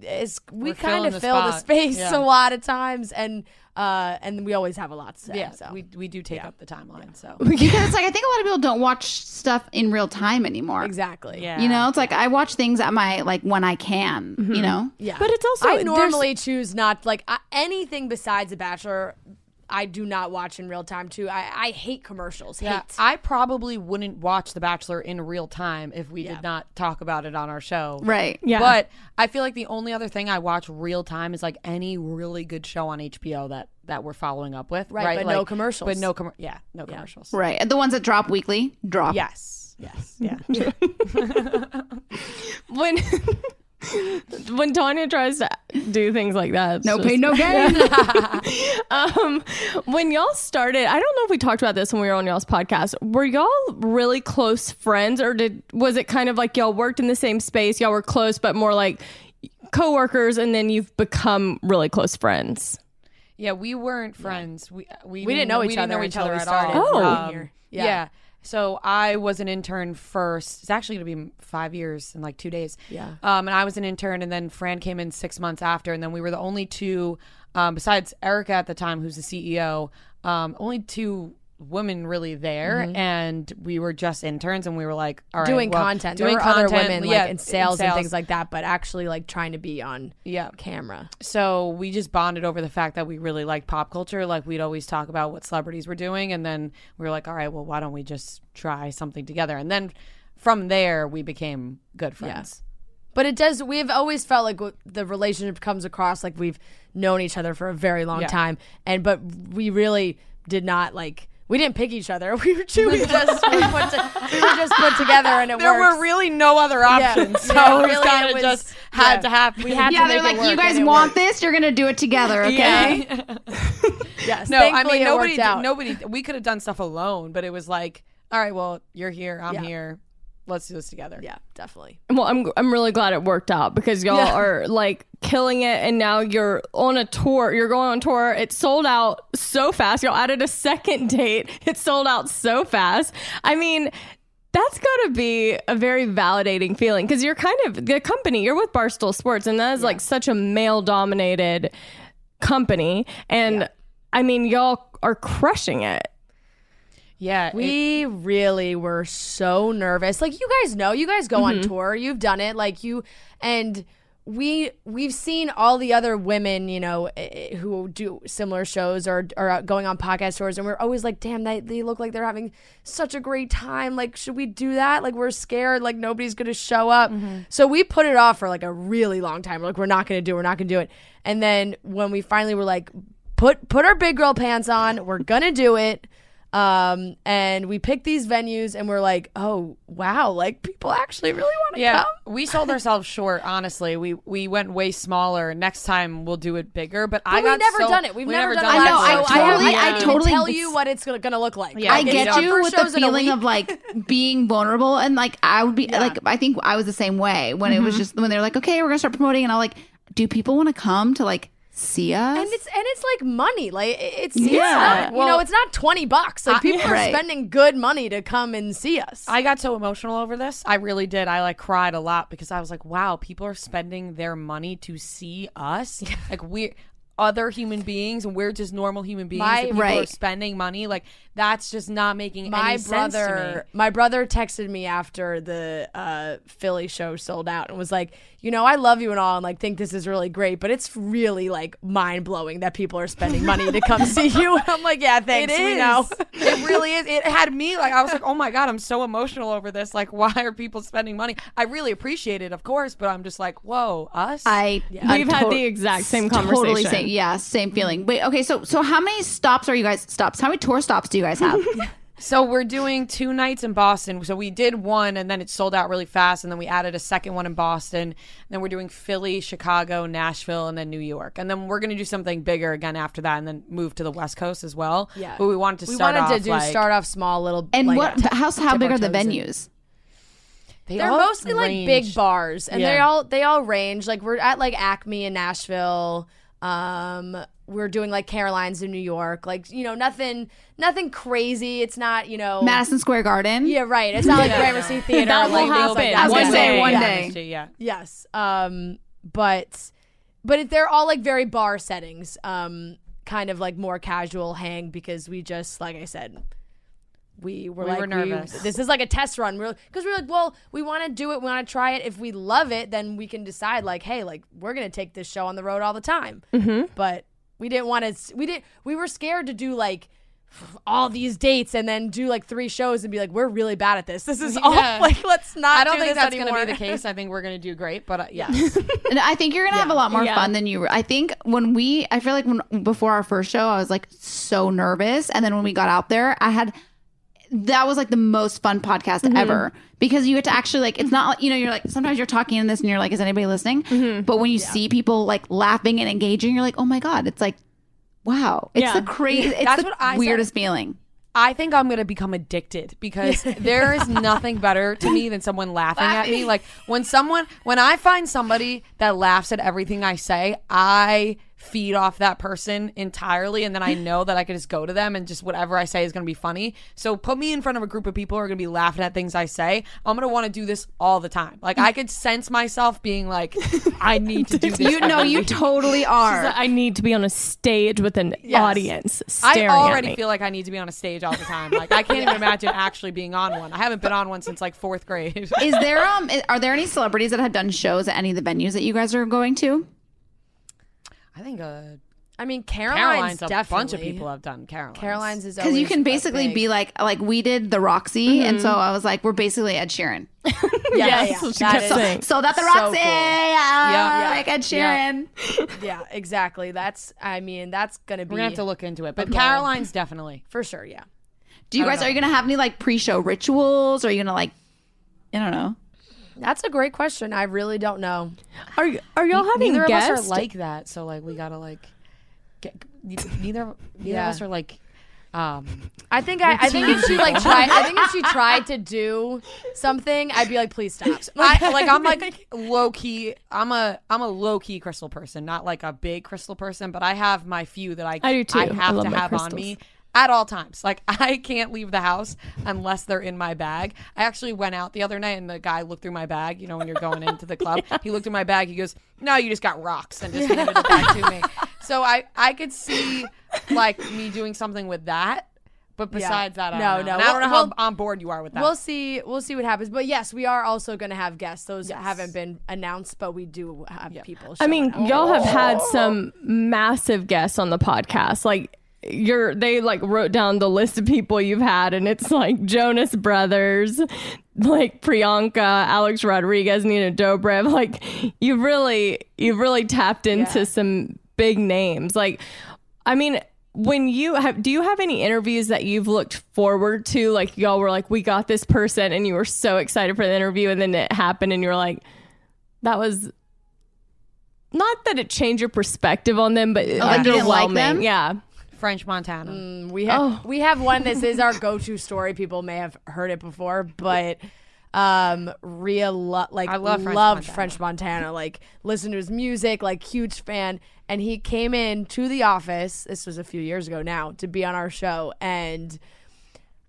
it's we We're kind of the fill the spot. space Yeah. a lot of times and uh and we always have a lot to say Yeah, so we we do take up the timeline. So Because it's like, I think a lot of people don't watch stuff in real time anymore. exactly yeah, You know, it's like I watch things at my, like when I can, you know? yeah But it's also i there's- normally choose not like I, anything besides a bachelor i do not watch in real time too i i hate commercials Yeah, hate I probably wouldn't watch The Bachelor in real time if we Yeah. did not talk about it on our show. Right. Yeah. But I feel like the only other thing I watch real time is like any really good show on HBO that that we're following up with. Right, Right, but no Like- commercials. But no com- yeah, no commercials. Right. And The ones that drop weekly, drop. Yes. Yes. Yeah. when when Tanya tries to do things like that, No just- pain, no gain. um, when y'all started, I don't know if we talked about this when we were on y'all's podcast. Were y'all really close friends, or did was it kind of like y'all worked in the same space, y'all were close, but more like coworkers, and then you've become really close friends? Yeah, we weren't friends. We we, We didn't know each we didn't other know each until other we at started all. working Um, here. Yeah. Yeah. So I was an intern first. It's actually going to be five years in like two days. Yeah. Um, and I was an intern, and then Fran came in six months after, and then we were the only two, um, besides Erika at the time, who's the CEO, um, only two women really there, mm-hmm. and we were just interns, and we were like, all right, doing well, content doing were other content, women yeah, like in sales, and things like that but actually like trying to be on yeah. camera So we just bonded over the fact that we really liked pop culture. Like we'd always talk about what celebrities were doing, and then we were like, all right, well, why don't we just try something together? And then from there, we became good friends. But it does. We've always felt like w- the relationship comes across like we've known each other for a very long Yeah. time, and but we really did not like. We didn't pick each other. We were two. We just we, put to, we were just put together, and it There works. were really no other Yeah. options, so Yeah, it really, kind it of just had yeah. to happen. We had yeah, to they're like, you guys want worked. this? You're going to do it together, okay? Yes. no, I mean nobody. Nobody. We could have done stuff alone, but it was like, all right, well, you're here, I'm Yeah. here. Let's do this together. Yeah, definitely. Well, I'm I'm really glad it worked out because y'all Yeah. are like killing it, and now you're on a tour. You're going on tour. It sold out so fast. Y'all added a second date. It sold out so fast. I mean. That's got to be a very validating feeling because you're kind of the company. You're with Barstool Sports, and that is like such a male dominated company. And I mean, y'all are crushing it. Yeah, We really were so nervous. Like you guys know, you guys go on Mhm. tour. You've done it. Like you and we we've seen all the other women, you know, eh, who do similar shows or are going on podcast tours, and we're always like, "Damn, they they look like they're having such a great time. Like, should we do that? Like, we're scared. Like, nobody's gonna show up." So we put it off for like a really long time. We're Like, we're not gonna do. it. We're not gonna do it. And then when we finally were like, "Put put our big girl pants on. We're gonna do it." Um, and we picked these venues and we're like, oh wow, like people actually really want to Yeah, come. we sold ourselves short. Honestly, we we went way smaller. Next time we'll do it bigger. But, I But got we've never so- done it. We've we never, done, it. it. I know, I totally- I, I can't even totally- tell you what it's gonna, gonna look like. I Like, get you with the shows in a feeling of like being vulnerable and like I would be like I think I was the same way when it was Mhm. just when they're like okay we're gonna start promoting and I'm like do people want to come to like see us and it's and it's like money. Like it- it's Yeah. yeah. you know, it's not twenty bucks. Like I- people are spending good money to come and see us. I got so emotional over this. I really did. I like cried a lot because I was like, wow, people are spending their money to see us. Like we're other human beings and we're just normal human beings. My- and people are Right. spending money. Like that's just not making my any sense to me. brother my brother texted me after the uh, Philly show sold out and was like, you know, I love you and all, and like think this is really great, but it's really like mind blowing that people are spending money to come see you. I'm like, yeah, thanks. It We know. it really is. It had me like I was like, oh my god, I'm so emotional over this. Like, why are people spending money? I really appreciate it, of course, but I'm just like, whoa, us. I We've had the exact same conversation. Totally conversation. same, yeah, same feeling. Wait, okay, so so how many stops are you guys stops? How many tour stops do you guys have? So we're doing two nights in Boston. So we did one and then it sold out really fast and then we added a second one in Boston. And then we're doing Philly, Chicago, Nashville, and then New York. And then we're gonna do something bigger again after that and then move to the West Coast as well. Yeah. But we wanted to we start wanted off to do like, start off small, little. and like, what? t- How how big are the toes in. venues? They They're all mostly like big bars, and they all they all range. Like we're at like Acme in Nashville. Um, we're doing like Caroline's in New York. Like you know, nothing nothing crazy. It's not you know Madison Square Garden. Yeah, right. It's not like Yeah. Gramercy Theater. That will like, things happen. Like I was that. gonna say Yeah. one Yeah. day. Yeah. Yes. Um, but but it, they're all like very bar settings. Um, kind of like more casual hang because we just like I said. We were We like were nervous. this is like a test run. We're because we're like, well, we want to do it. We want to try it. If we love it, then we can decide like, hey, like we're gonna take this show on the road all the time. Mhm. But we didn't want to. We didn't. We were scared to do like all these dates and then do like three shows and be like, we're really bad at this. This is all like, let's not. I don't do think this that's anymore. gonna be the case. I think we're gonna do great. But uh, yeah. And I think you're gonna have a lot more Yeah. fun than you. were. I think when we, I feel like when before our first show, I was like so nervous, and then when we got out there, I had that was like the most fun podcast Mm-hmm. ever because you get to actually like it's not like you know you're like sometimes you're talking in this and you're like is anybody listening Mm-hmm. but when you see people like laughing and engaging you're like oh my god it's like wow it's Yeah. the crazy it's That's the what I said. weirdest feeling I think I'm gonna become addicted because there is nothing better to me than someone laughing at me. Like when someone, when I find somebody that laughs at everything I say, I feed off that person entirely, and then I know that I can just go to them and just whatever I say is gonna be funny. So put me in front of a group of people who are gonna be laughing at things I say. I'm gonna want to do this all the time. Like I could sense myself being like, I need to do this. you know you totally are like, I need to be on a stage with an Yes. audience I already at me. feel like I need to be on a stage all the time. Like I can't even imagine actually being on one. I haven't been on one since like fourth grade. is there um are there any celebrities that have done shows at any of the venues that you guys are going to I think uh, I mean, Caroline's, Caroline's a bunch of people have done Caroline's. Caroline's is because you can basically big- be like like we did the Roxy and so I was like we're basically Ed Sheeran yeah, Yes, yeah, what that kept saying. so that the So Roxy cool. yeah, Yeah. like Ed Yeah. Sheeran yeah, exactly. That's I mean, that's gonna be We're gonna have to look into it, but. Caroline's definitely. for sure. Yeah. Do you guys know. are you gonna have any like pre-show rituals? Or are you gonna like, I don't know. That's a great question. I really don't know. Are are y'all having Neither guests? of us are like that, so like we gotta like get. Neither neither Yeah. of us are like Um, I think I, I think if she like tried I think if she tried to do something, I'd be like, please stop. I, like I'm like low key. I'm a I'm a low key crystal person, not like a big crystal person, but I have my few that I I do too. I have love to my have on me at all times. Like I can't leave the house unless they're in my bag. I actually went out the other night and the guy looked through my bag. You know, when you're going into the club, he looked at my bag. He goes, "No, you just got rocks," and just handed it back to me. So I I could see like me doing something with that. But Yeah. besides that, I No, don't know. no. And I don't know Well- how on board you are with that. We'll see. We'll see what happens. But yes, we are also going to have guests. Those haven't been announced, but we do have people. I mean, up. y'all have had some massive guests on the podcast. Like you're they like wrote down the list of people you've had and it's like Jonas Brothers, like Priyanka, Alex Rodriguez, Nina Dobrev. Like you've really you've really tapped into some big names. Like I mean when you have do you have any interviews that you've looked forward to like y'all were like we got this person and you were so excited for the interview and then it happened and you were like that was not that it changed your perspective on them, but oh, you didn't like them? Yeah. French Montana. Mm, we have we have one. This is our go-to story. People may have heard it before, but um, Ria lo- like I love French loved Montana. French Montana. Like listened to his music, like huge fan. And he came in to the office. This was a few years ago now to be on our show, and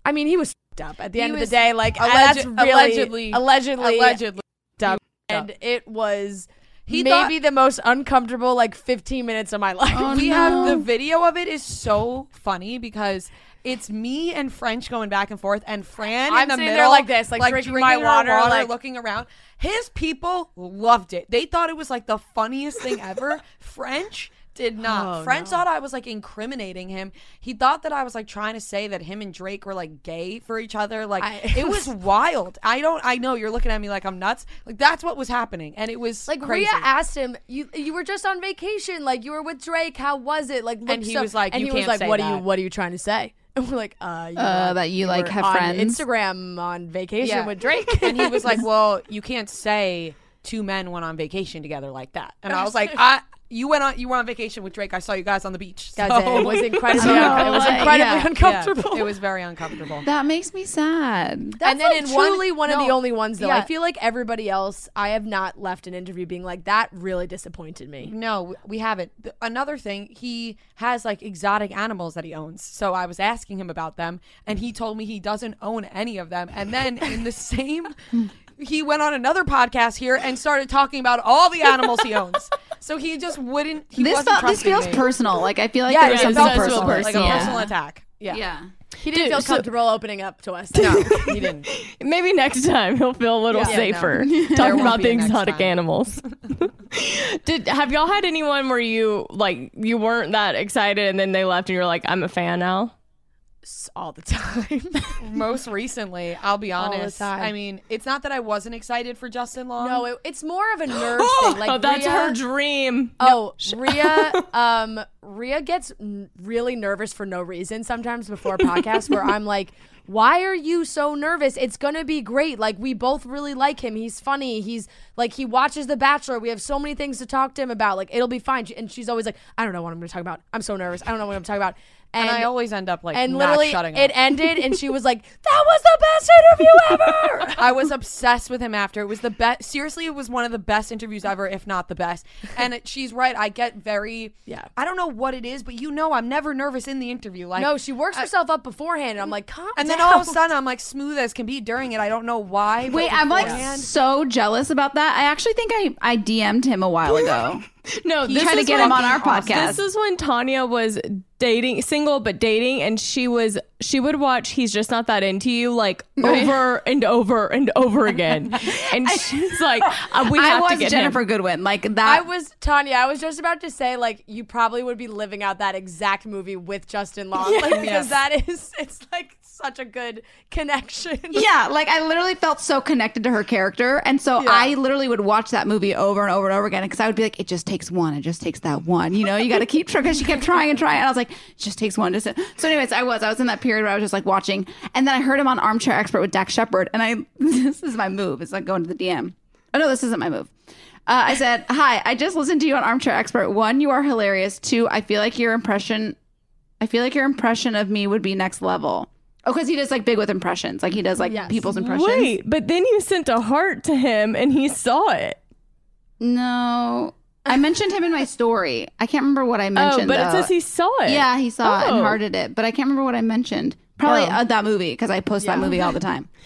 I mean he was f***ed up at the He end of the day. Like alleged- that's really allegedly- allegedly allegedly f***ed up. and it was. He maybe the most uncomfortable like 15 minutes of my life. Oh, we have the video of it is so funny because it's me and French going back and forth, and Fran I'm in the middle, like this, like drinking my her water, like- looking around. His people loved it. They thought it was like the funniest thing ever. French did not. Oh, French no. thought I was like incriminating him. He thought that I was like trying to say that him and Drake were like gay for each other. Like I- it was wild. I don't. I know you're looking at me like I'm nuts. Like that's what was happening, and it was Like crazy. Ria asked him, "You you were just on vacation, like you were with Drake. How was it?" Like, And he so- was like, and "You he was can't like, say what are you. What are you trying to say?" And we're like, "Uh, you Uh, were- that you, like, were have on friends?" Instagram on vacation Yeah. with Drake." and he was like, "Well, you can't say two men went on vacation together like that." And I was like, "I." You went on. You were on vacation with Drake. I saw you guys on the beach. Guys, so- it was incredibly, So, it was incredibly yeah. uncomfortable. Yeah, it was very uncomfortable. That makes me sad. and That's, then like, in truly one, one of the only ones though, I feel like everybody else, I have not left an interview being like that. Really disappointed me. No, we haven't. Another thing, he has like exotic animals that he owns. So I was asking him about them, and he told me he doesn't own any of them. And then in the same, he went on another podcast here and started talking about all the animals he owns. So he just wouldn't. He this wasn't felt, this feels me. personal. Like I feel like Yeah, there's it something felt personal. like a Yeah. personal attack. Yeah. Yeah. He didn't Dude, feel so- comfortable opening up to us. No, he didn't. Maybe next time he'll feel a little Yeah, no. safer There talking about the exotic time. animals. Did have y'all had anyone where you like you weren't that excited and then they left and you're like I'm a fan now? All the time. Most recently, I'll be honest. I mean, it's not that I wasn't excited for Justin Long. no, it, it's more of a nerve thing. Like oh, that's Ria- her dream. Oh, Ria. um, Ria gets n- really nervous for no reason sometimes before podcasts where I'm like, why are you so nervous? It's gonna be great. Like we both really like him. He's funny. He's like he watches The Bachelor. We have so many things to talk to him about. Like it'll be fine. And she's always like, I don't know what I'm gonna talk about. I'm so nervous. I don't know what I'm talking about. And, I always end up like and not literally shutting it up. ended and she was like, That was the best interview ever. I was obsessed with him after. It was the best. Seriously, it was one of the best interviews ever, if not the best. And it, she's right. I get very. Yeah. I don't know what it is, but you know, I'm never nervous in the interview. Like no, she works herself up beforehand and I'm like, calm And then all of a sudden, I'm like smooth as can be during it. I don't know why. but Wait, I'm like so jealous about that. I actually think I, I DM'd him a while ago. No, He tried to get him on our podcast. This is when Tanya was dating, single but dating, and she was she would watch "He's Just Not That Into You" like over and over and over again, and she's like, uh, "We I have was to get Ginnifer him." Goodwin. Like that I was Tanya. I was just about to say, like, you probably would be living out that exact movie with Justin Long, like, because Yes. that is, it's like such a good connection. yeah, like I literally felt so connected to her character, and so I literally would watch that movie over and over and over again because I would be like, "It just takes one. It just takes that one." You know, you got to keep trying because she kept trying and trying, and I was like, "It just takes one." Just so, anyways, I was I was in that period where I was just like watching, and then I heard him on Armchair Expert with Dax Shepard, and I this is my move. It's like going to the DM. Oh no, this isn't my move. Uh, I said, "Hi, I just listened to you on Armchair Expert. One, you are hilarious. Two, I feel like your impression I feel like your impression of me would be next level. Oh, because he does like big with impressions. Like he does like Yes. people's impressions. Wait, but then you sent a heart to him and he saw it. No. I mentioned him in my story. I can't remember what I mentioned. oh, but it says he saw it. Yeah, he saw it and Oh. hearted it, but I can't remember what I mentioned. Probably Oh. uh, that movie because I post that movie all the time.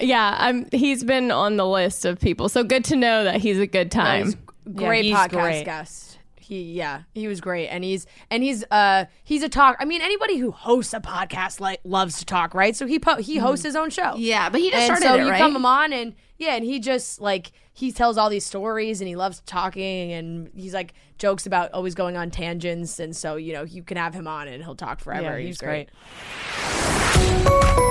Yeah, I'm, he's been on the list of people. So good to know that he's a good time. He's great he's podcast great. guest. He yeah, he was great, and he's and he's uh he's a talk. I mean, anybody who hosts a podcast like loves to talk, right? So he po- he hosts his own show. Yeah, but he just and started so it, you right? come him on, and yeah, and he just like he tells all these stories, and he loves talking, and he's like jokes about always going on tangents, and so you know you can have him on, and he'll talk forever. Yeah, he's, he's great. great.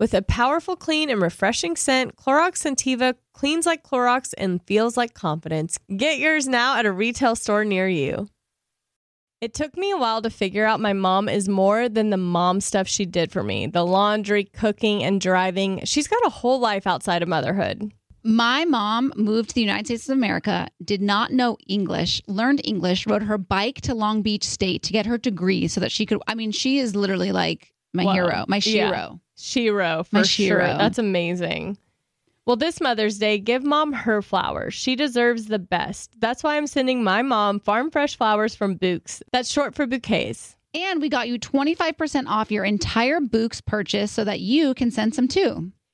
With a powerful, clean, and refreshing scent, Clorox Scentiva cleans like Clorox and feels like confidence. Get yours now at a retail store near you. It took me a while to figure out my mom is more than the mom stuff she did for me the laundry, cooking, and driving. She's got a whole life outside of motherhood. My mom moved to the United States of America, did not know English, learned English, rode her bike to Long Beach State to get her degree so that she could. I mean, she is literally like my Whoa. hero, my Yeah. shero. Shero, for My sure. Shero. That's amazing. Well, this Mother's Day, give mom her flowers. She deserves the best. That's why I'm sending my mom farm fresh flowers from Bouqs. That's short for bouquets. And we got you 25% off your entire Bouqs purchase so that you can send some too.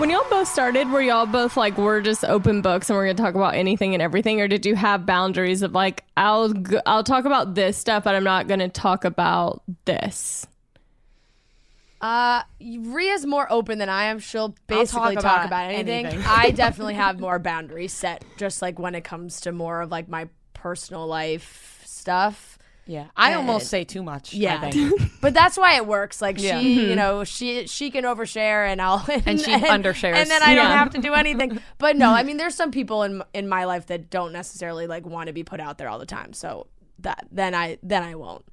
When y'all both started, were y'all both like, we're just open books and we're going to talk about anything and everything? Or did you have boundaries of like, I'll, I'll talk about this stuff, but I'm not going to talk about this? Uh, Ria's more open than I am. She'll basically talk talk about about, anything. anything. I definitely have more boundaries set, just like when it comes to more of like my personal life stuff. Yeah, I And- almost say too much. Yeah, I think. but that's why it works. Like Yeah. she, Mhm. you know, she she can overshare, and I'll And she undershares. and then I don't have to do anything. But no, I mean, there's some people in in my life that don't necessarily like want to be put out there all the time. So that then I then I won't.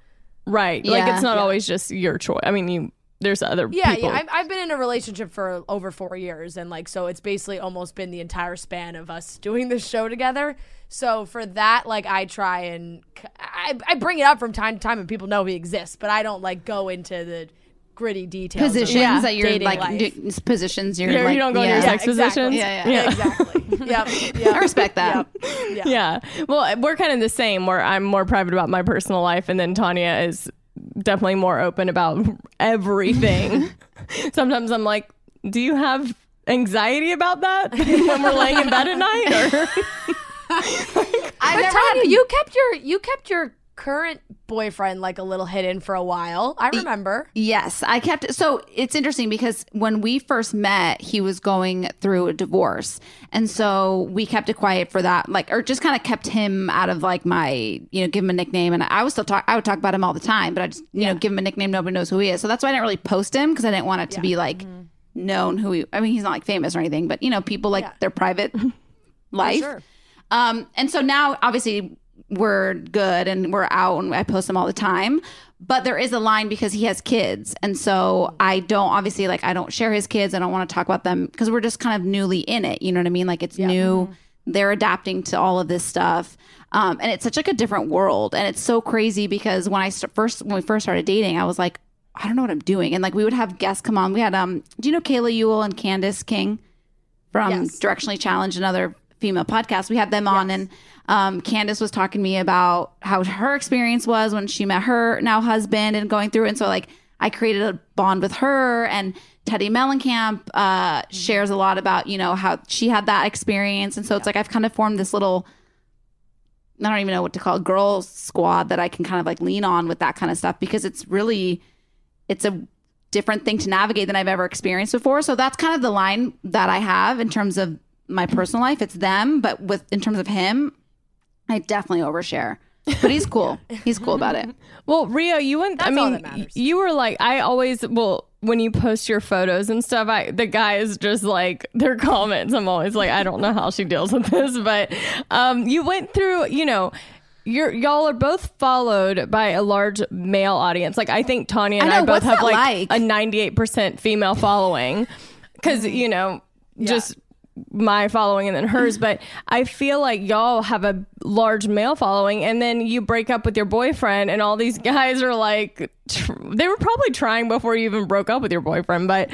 Right. Like, it's not Yeah. always just your choice. I mean, you, there's other Yeah, people. yeah. I've, I've been in a relationship for over four years, and like, so it's basically almost been the entire span of us doing this show together. So for that, like, I try and I, I bring it up from time to time, and people know he exists, but I don't like go into the gritty details. of Positions that you're dating like, life. d- positions you're You're- like, you don't go into yeah. your sex exactly. positions? Yeah, yeah. exactly. yep, yep. I respect that. Yep. Yeah. Yeah. Well, we're kind of the same where I'm more private about my personal life and then Tanya is definitely more open about everything. Sometimes I'm like, "Do you have anxiety about that when we're laying in bed at night?" Or I've never never had- you kept your you kept your current boyfriend like a little hidden for a while. I remember. Yes, I kept it. So it's interesting because when we first met, he was going through a divorce. And so we kept it quiet for that, like, or just kind of kept him out of like my, you know, give him a nickname. And I was still talk, I would talk about him all the time, but I just, you know, give him a nickname. Nobody knows who he is. So that's why I didn't really post him because I didn't want it to be like known who he, I mean, he's not like famous or anything, but, you know, people like Yeah. their private life. sure. Um, and so now obviously we're good and we're out and I post them all the time. But there is a line because he has kids. And so I don't obviously like I don't share his kids. I don't want to talk about them because we're just kind of newly in it. You know what I mean? Like it's new. They're adapting to all of this stuff. Um, and it's such like a different world. And it's so crazy because when I st- first when we first started dating, I was like, I don't know what I'm doing. And like we would have guests come on. We had um do you know Kayla Ewell and Candice King? from Yes. Directionally Challenged, another female podcast. We had them on, and um, Candice was talking to me about how her experience was when she met her now husband and going through. it. And so, like, I created a bond with her, and Teddi Mellencamp uh, shares a lot about you know how she had that experience, and so it's like I've kind of formed this little. I don't even know what to call it, girl squad that I can kind of like lean on with that kind of stuff because it's really it's a different thing to navigate than I've ever experienced before. So that's kind of the line that I have in terms of my personal life. It's them, but with in terms of him, I definitely overshare. But he's cool. He's cool about it. Well, Ria, you went. I That's all mean, that matters. you were like, I always well when you post your photos and stuff. I the guys just like their comments. I'm always like, I don't know how she deals with this, but um, you went through. You know, you're y'all are both followed by a large male audience. Like I think Tanya and I I, both have like, like? a 98 percent female following because you know just my following and then hers, but I feel like y'all have a large male following, and then you break up with your boyfriend, and all these guys are like, tr- they were probably trying before you even broke up with your boyfriend, but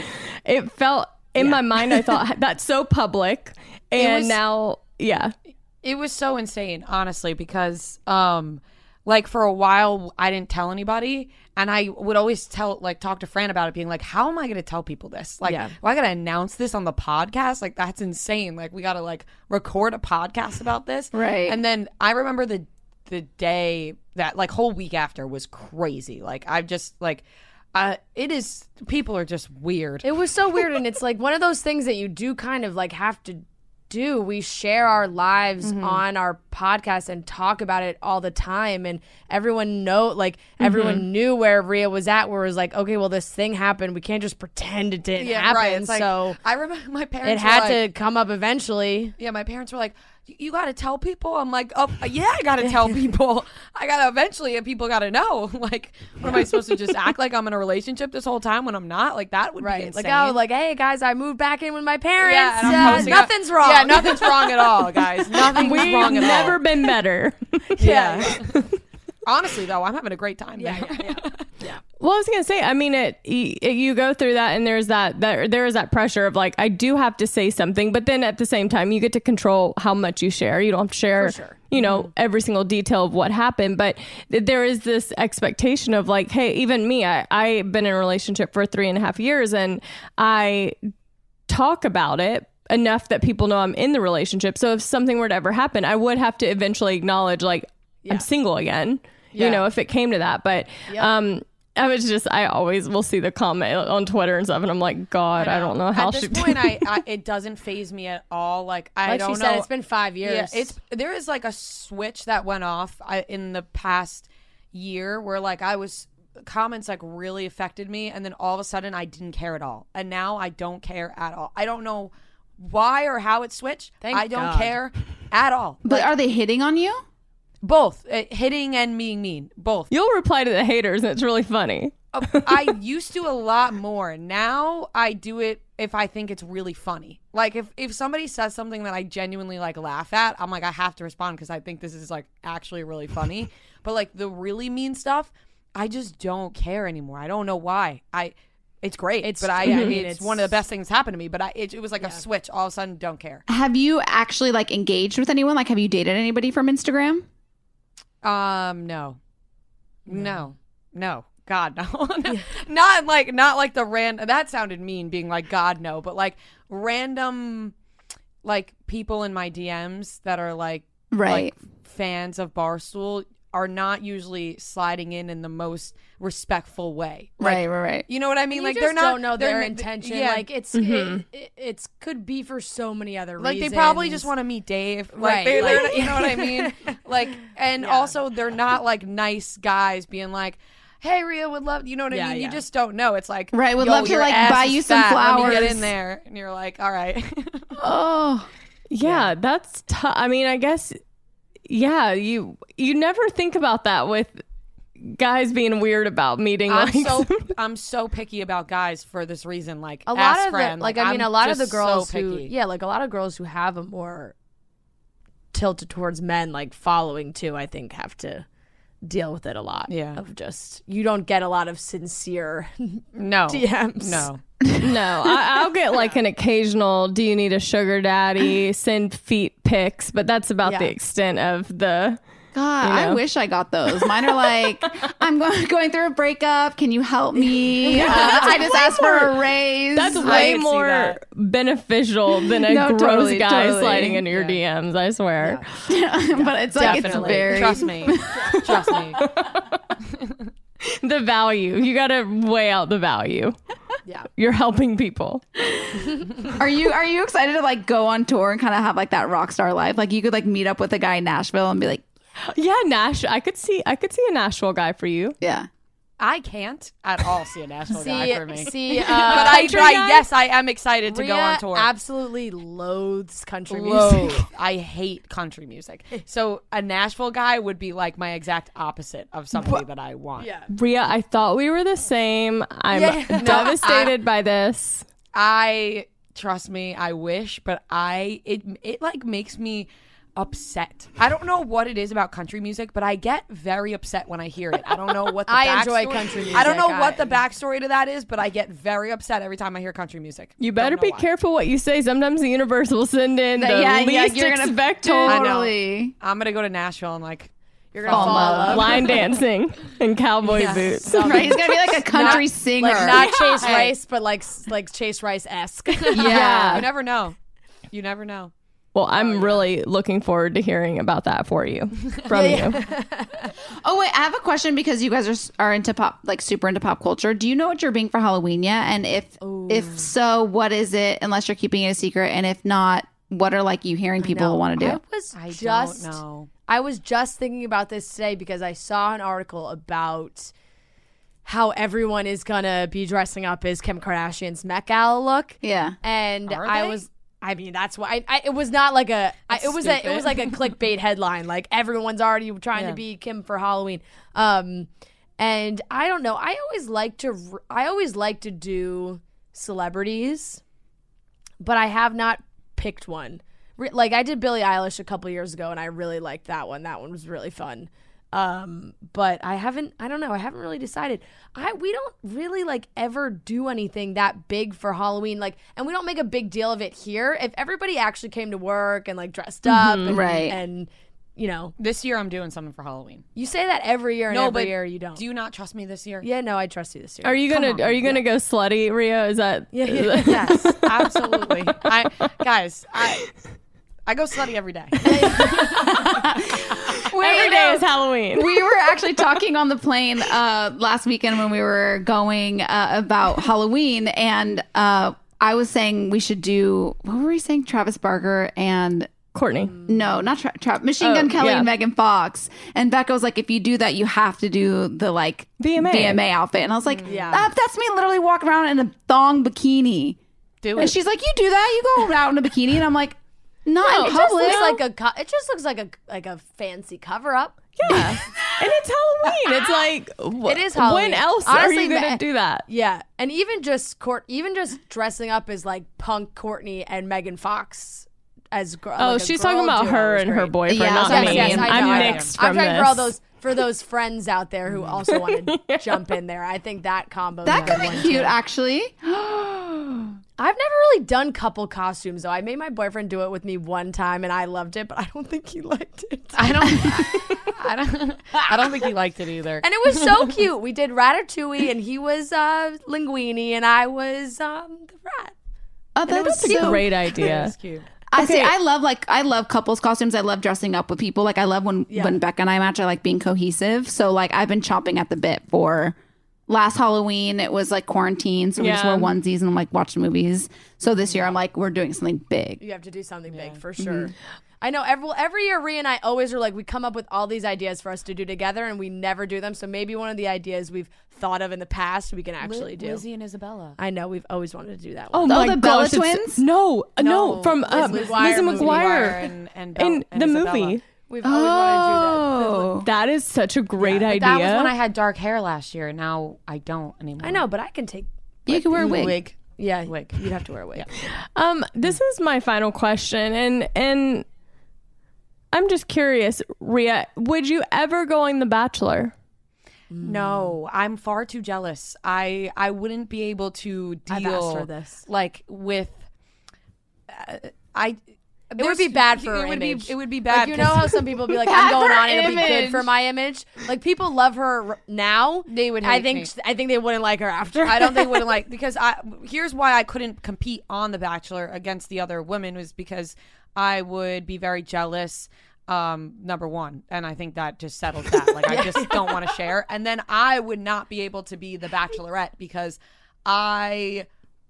it felt in my mind, I thought that's so public, and was- now, yeah, It was so insane, honestly, because um like for a while I didn't tell anybody and I would always tell like talk to Fran about it being like how am I going to tell people this? Like Yeah. well, I got to announce this on the podcast? Like that's insane. Like we got to like record a podcast about this. Right. And then I remember the the day that like whole week after was crazy. Like I've just like uh it is people are just weird. It was so weird, and it's like one of those things that you do kind of like have to do. We share our lives Mm-hmm. on our podcast and talk about it all the time, and everyone know like Mm-hmm. everyone knew where Ria was at. Where it was like, okay, well, this thing happened. We can't just pretend it didn't happen. right. It's like, so I remember my parents it had like- to come up eventually. Yeah, my parents were like, you, got to tell people. I'm like, oh yeah, I got to tell people. I got to eventually, and people got to know. Like, what am I supposed to just act like I'm in a relationship this whole time when I'm not? Like that would be Right. insane. Like, oh, like, hey guys, I moved back in with my parents. Yeah, Uh, nothing's wrong. Yeah, nothing's wrong at all, guys. Nothing's We've wrong at all. never been better. Yeah. Honestly, though, I'm having a great time Yeah, there. yeah, yeah. Well, I was gonna say, I mean, it, it you go through that, and there's that that there is that pressure of like, I do have to say something, but then at the same time, you get to control how much you share. You don't have to share, sure. you know, mm-hmm. every single detail of what happened, but th- there is this expectation of like, hey, even me, I I've been in a relationship for three and a half years, and I talk about it enough that people know I'm in the relationship. So if something were to ever happen, I would have to eventually acknowledge like I'm single again. You know, if it came to that. But um I was just I always will see the comment on Twitter and stuff and I'm like, God, I, don't know how At this she point, I, I it doesn't phase me at all. Like I Like don't she said, know. it's been five years. Yeah, it's there is like a switch that went off I, in the past year where like I was comments like really affected me, and then all of a sudden I didn't care at all, and now I don't care at all. I don't know why or how it switched. Thank I don't God. care at all. But Like, are they hitting on you? Both uh, hitting and being mean? Both. You'll reply to the haters and it's really funny. Uh, I used to a lot more. Now I do it if I think it's really funny. Like if if somebody says something that I genuinely like laugh at, I'm like I have to respond because I think this is like actually really funny. but like the really mean stuff, I just don't care anymore. I don't know why. I it's great. It's- but I, I I mean mean, it's, it's- one of the best things happened to me. But I it, it was like a switch. All of a sudden, don't care. Have you actually like engaged with anyone? Like, have you dated anybody from Instagram? Um, no, no, no. God no, not like not like the ran. That sounded mean, being like God no, but like random, like people in my DMs that are like Right. like, fans of Barstool are not usually sliding in in the most respectful way. Like, right, right, right. You know what I mean? you like just they're not don't know they're their intention. yeah. Like it's Mm-hmm. it, it, it's could be for so many other like reasons. Like they probably just want to meet Dave, like, Right, They're, they're- like- you know what I mean? Like, and also they're not like nice guys being like, "Hey, Ria would love," you know what I mean? yeah. You just don't know. It's like, Right, would love to, like, buy you some fat. Let get in there, and you're like, "All right." Oh, Yeah, that's tough. I mean, I guess yeah, you you never think about that with guys being weird about meeting I'm like so I'm so picky about guys for this reason. Like a lot of friend, the, like, I mean I'm a lot of the just so girls who yeah like a lot of girls who have a more tilted towards men like following too I think have to deal with it a lot Yeah. of just you don't get a lot of sincere no DMs no. No, I, I'll get like an occasional. Do you need a sugar daddy? Send feet pics, but that's about Yeah. the extent of the. God, You I wish I got those. Mine are like, I'm going going through a breakup. Can you help me? Uh, I just asked for a raise. That's way more that. beneficial than a No, gross totally, guy totally. sliding into your DMs. I swear. Yeah. but it's like it's Definitely. very. Trust me. Trust me. The value you got to weigh out the value. Yeah. You're helping people. Are you are you excited to like go on tour and kind of have like that rock star life? Like you could like meet up with a guy in Nashville and be like, Yeah, Nash. I could see. I could see a Nashville guy for you. yeah. I can't at all see a national guy for me. see uh, but I, country I yes, I am excited to go on tour. absolutely loathes country Loathe. music I hate country music. So a Nashville guy would be like my exact opposite of somebody that I want. yeah Ria, I thought we were the same. I'm Yeah. No, devastated by this. I trust me, I wish, but I it it like makes me upset. I don't know what it is about country music, but I get very upset when I hear it. I don't know what the I enjoy backstory- country I don't know music. what the backstory to that is, but I get very upset every time I hear country music. You better be why. careful what you say. Sometimes the universe will send in the yeah, yeah, least you're gonna expected totally. I'm gonna go to Nashville and like you're gonna Fall fall in love. love line dancing and cowboy Yeah. boots. Right, he's gonna be like a country singer. like not Chase Rice but like like Chase Rice esque Yeah. you never know. You never know. Well, I'm oh, really looking forward to hearing about that for you from you. Oh wait, I have a question because you guys are s- are into pop, like super into pop culture. Do you know what you're being for Halloween yet? And if if so, what is it? Unless you're keeping it a secret, and if not, what are like you hearing people want to do? I was I just don't know. I was just thinking about this today because I saw an article about how everyone is gonna be dressing up as Kim Kardashian's Met Gala look. yeah, And Are I they? was I mean, that's why I, I, it was not like a. I, it was a. It was like a clickbait headline. Like everyone's already trying Yeah. to be Kim for Halloween. Um, and I don't know. I always like to. I always like to do celebrities, but I have not picked one. Re- Like I did Billie Eilish a couple years ago, and I really liked that one. That one was really fun. Um, but I haven't. I don't know. I haven't really decided. I we don't really like ever do anything that big for Halloween. Like, and we don't make a big deal of it here. If everybody actually came to work and like dressed up, and, Right. and you know, This year I'm doing something for Halloween. you say that every year, and No, every but year you don't. Do you not trust me this year? yeah, no, I trust you this year. Are you Come gonna on. Are you gonna go slutty, Ria? Is that Yeah, yeah, yes, absolutely. I guys, I I go slutty every day. every day is Halloween? we were actually talking on the plane uh, last weekend when we were going uh, about Halloween, and uh, I was saying we should do what were we saying? Travis Barker and Courtney. no, not Tra- Tra- Machine Oh, Gun Kelly yeah. and Megan Fox. And Becca was like, if you do that, you have to do the like VMA. VMA outfit. And I was like, Yeah. that, that's me literally walking around in a thong bikini. Do And it. she's like, you do that? You go out in a bikini? And I'm like, not It in just public. looks like a. Co- it just looks like a like a fancy cover up. Yeah, and it's Halloween. It's like wh- It is Halloween. When else are Honestly, you gonna Ma- do that? Yeah, and even just court, even just dressing up as like punk Courtney and Megan Fox as girl. Oh, like she's talking about her and her boyfriend, Yeah, not yes, me. yes, I I'm know, I know. mixed I'm trying this. for all those for those friends out there who also want to jump in there. I think that combo. that is could be cute, too. actually. I've never really done couple costumes though. I made my boyfriend do it with me one time, and I loved it, but I don't think he liked it. I don't. I don't. I don't think he liked it either. And it was so cute. We did Ratatouille, and he was uh, Linguini, and I was um, the rat. Oh, that was was a great idea. It's cute. I see. I love like I love couples costumes. I love dressing up with people. Like I love when when Becca and I match. I like being cohesive. So like I've been chomping at the bit for last Halloween. It was like quarantine, so we just Yeah. wore onesies and like watched movies. So this year I'm like we're doing something big. You have to do something big for sure. I know every every year Ria and I always are like we come up with all these ideas for us to do together and we never do them. So maybe one of the ideas we've thought of in the past we can actually do. Lizzie and Isabella. I know we've always wanted to do that Oh one. Oh, my the Bella gosh, it's- twins? No, uh, no, No, from Lizzie um, McGuire Lizzie. McGuire and and, Belle- in and the Isabella. movie. We've always wanted to do that. Oh, That is such a great But idea. That was when I had dark hair last year, and now I don't anymore. I know, but I can take. you can wear a wig. Wig. Yeah, Wig. You'd have to wear a wig. Um, this is my final question, and and I'm just curious, Ria, would you ever go on The Bachelor? No, I'm far too jealous. I I wouldn't be able to deal I've asked her this. like with. Uh, I. It would be bad for her it would image. Be, it would be Like, bad. you know how some people be like, "I'm going on, it'll be good for my image." Like people love her now. They would I think. me. I think they wouldn't like her after. I don't think they wouldn't like because I here's why I couldn't compete on The Bachelor against the other women was because I would be very jealous. Um, number one, and I think that just settles that. Like I just don't want to share, and then I would not be able to be the Bachelorette because I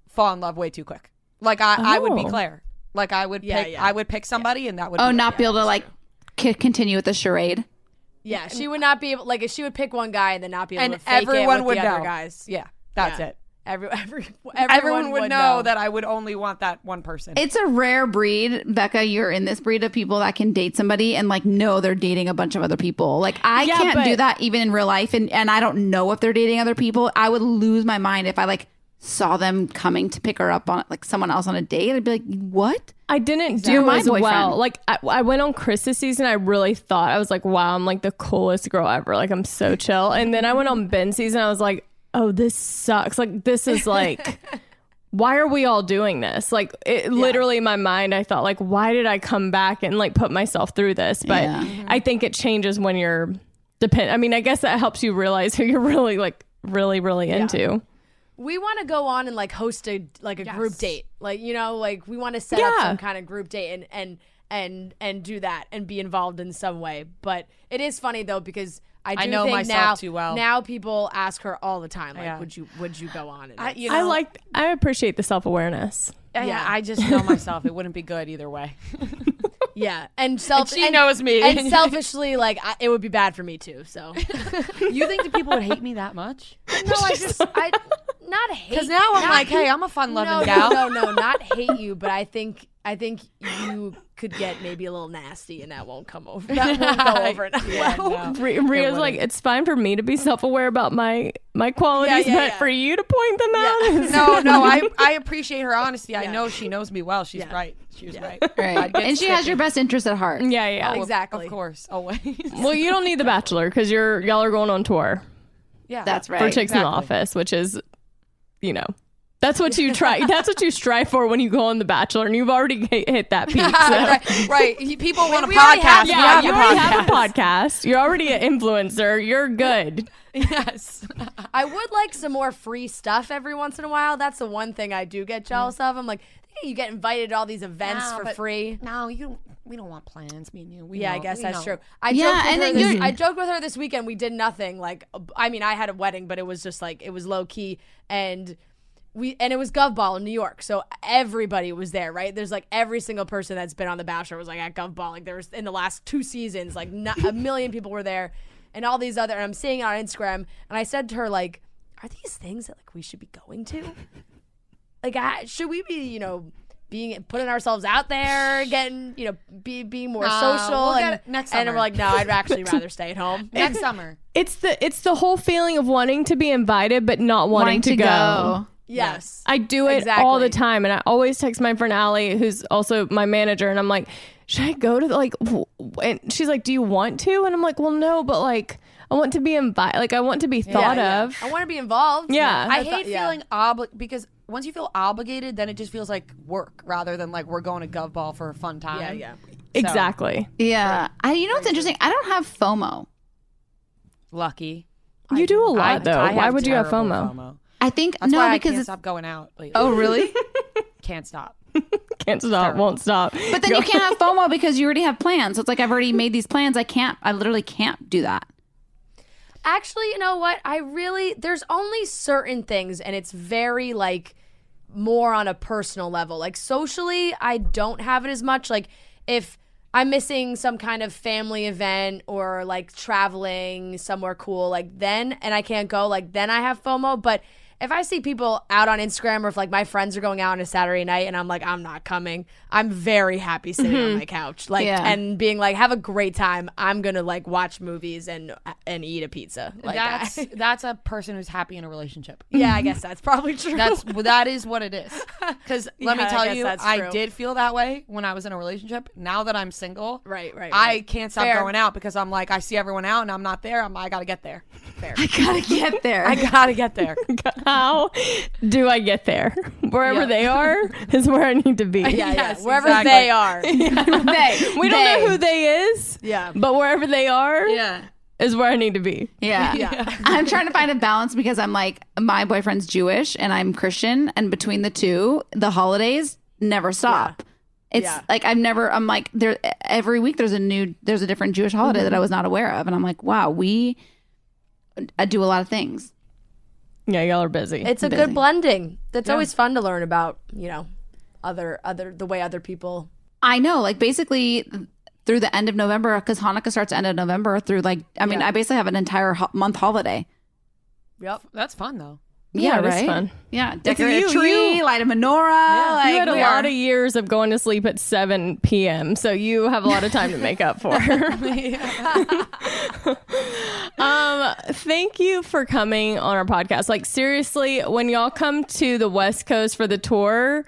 fall in love way too quick. Like I, I would be Oh. Claire. Like I would Yeah, pick, yeah. I would pick somebody, and that would Oh, be not be able to like c- continue with the charade. Yeah, she would not be able. Like, if she would pick one guy and then not be able and to fake everyone it with would the know. other guys. Yeah, that's Yeah. it. Every, every, Everyone, everyone, would, know, that I would only want that one person. It's a rare breed, Becca. You're in this breed of people that can date somebody and like know they're dating a bunch of other people. Like I Yeah, can't do that even in real life, and and I don't know if they're dating other people. I would lose my mind if I like saw them coming to pick her up on like someone else on a date. I'd be like, what? I didn't You're do my as boyfriend. well. Like I, I went on Chris's season. I really thought I was like, wow, I'm like the coolest girl ever. Like I'm so chill. And then I went on Ben's season. I was like, oh, this sucks. Like this is like, why are we all doing this? Like it, literally in my mind, I thought like, why did I come back and like put myself through this? But Yeah. Mm-hmm. I think it changes when you're depend. I mean, I guess that helps you realize who you're really like really really into. We want to go on and like host a like a group date like you know like we want to set up some kind of group date and and and and do that and be involved in some way but it is funny though because I, do I know think myself now, too well. Now people ask her all the time, like, Yeah. "Would you would you go on?" And I, it's- you I like. I appreciate the self awareness. Yeah, Yeah. I just know myself. It wouldn't be good either way. yeah, and self she knows me. and selfishly, like I, it would be bad for me too. So you think the people would hate me that much? no, I just I not not hate. Because now I'm not like, hey, I'm a fun-loving no, gal. No, no, no, not hate you, but I think I think you could get maybe a little nasty, and that won't come over. That won't go over. Yeah, well. no. Ria- Ria's like, it's fine for me to be self aware about my my qualities, yeah, but yeah. for you to point them out, is- No, no, I, I appreciate her honesty. I know she knows me well. She's right. She's right. Right. And she has your best interest at heart. yeah, yeah. Oh, Exactly. Of course, always. Well, you don't need the Bachelor because you're y'all are going on tour yeah, That's right. for Chicks in the exactly. Office, which is, you know, that's what you try. that's what you strive for when you go on the Bachelor, and you've already hit, hit that peak. So. right, right. You- People want a we already have- podcast. yeah, We Yeah, have you a already podcast. have a podcast. You're already an influencer. You're good. Yes. I would like some more free stuff every once in a while. That's the one thing I do get jealous mm. of. I'm like, hey, you get invited to all these events No, for but- free. No, you. We don't want plans. Me and you. We yeah, I guess we that's know. true. I Yeah, joked with and her then this, I joked with her this weekend. We did nothing. Like, I mean, I had a wedding, but it was just like it was low key, and we and it was Gov Ball in New York, so everybody was there. Right? There's like every single person that's been on The Bachelor was like at Gov Ball. Like there was in the last two seasons, like not, a million people were there, and all these other. And I'm seeing it on Instagram, and I said to her like, "Are these things that like we should be going to? Like, I, should we be, you know?" Being putting ourselves out there, getting you know, be being more Nah, social, we'll and, get it next and we're like, no, I'd actually rather stay at home. Next summer. It's the it's the whole feeling of wanting to be invited but not wanting, Wanting to, to go. go. Yes. I do it all the time, and I always text my friend Allie, who's also my manager, and I'm like, "Should I go to the, like?" And she's like, "Do you want to?" And I'm like, "Well, no, but like, I want to be invited. Like, I want to be thought yeah. of." I want to be involved. Yeah. I I hate yeah. feeling obli because once you feel obligated, then it just feels like work rather than like we're going to Gov Ball for a fun time. Yeah, yeah. Exactly. Yeah. I, you know what's interesting? I don't have FOMO. Lucky. You do a lot I- though. I Why would you have terrible FOMO? I think That's no why I because can't it's stop going out. Lately. oh really? can't stop. Can't stop, won't stop. But then you can't have FOMO because you already have plans. So it's like I've already made these plans. I can't. I literally can't do that. Actually, you know what? I really there's only certain things and it's very like more on a personal level. Like socially, I don't have it as much like if I'm missing some kind of family event or like traveling somewhere cool like then and I can't go like then I have FOMO, but if I see people out on Instagram or if like my friends are going out on a Saturday night and I'm like I'm not coming, I'm very happy sitting on mm-hmm. my couch like Yeah. and being like have a great time. I'm going to like watch movies and and eat a pizza. Like that's I- that's a person who's happy in a relationship. yeah, I guess that's probably true. That's that is what it is. Because let me Yeah, I tell guess you, I did feel that way when I was in a relationship. Now that I'm single, Right, right, I can't stop Fair. going out because I'm like I see everyone out and I'm not there. I'm I gotta get there. Fair. I gotta get there. I gotta get there. How do I get there? Wherever Yeah. they are is where I need to be. yeah, yeah. Wherever exactly. they are. they. We don't know who they is, Yeah. but wherever they are Yeah. is where I need to be. Yeah. Yeah. I'm trying to find a balance because I'm like, my boyfriend's Jewish and I'm Christian. And between the two, the holidays never stop. It's Yeah. like I've never, I'm like, there every week there's a new, there's a different Jewish holiday Mm-hmm. that I was not aware of. And I'm like, wow, we I do a lot of things. Yeah, y'all are busy. It's a Busy. good blending. That's always fun to learn about, you know, other other the way other people I know, like basically through the end of November, because Hanukkah starts end of November through like, I mean, Yeah. I basically have an entire ho- month holiday. Yep. That's fun though. Yeah, it is right. fun. Yeah, decorate you- a tree, you- light a menorah. like, you had a we lot are- of years of going to sleep at 7 p.m., so you have a lot of time to make up for. um, thank you for coming on our podcast. Like, seriously, when y'all come to the West Coast for the tour,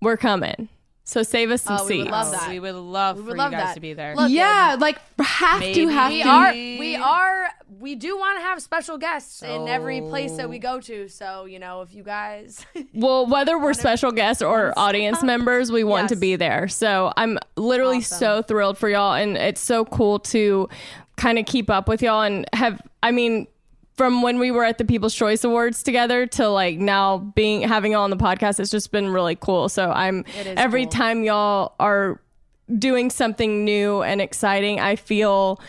we're coming. So save us some Oh, we would seats. love that. We would love We would for love you guys that. to be there. Look, yeah, like have to have we to. are we are we do want to have special guests in every place that we go to. So, you know, if you guys Well, whether we're special guests or audience members, we want to be there. So I'm literally Awesome. so thrilled for y'all. And it's so cool to kind of keep up with y'all and have, I mean, from when we were at the People's Choice Awards together to like now being having y'all on the podcast, it's just been really cool. So I'm every cool. time y'all are doing something new and exciting, I feel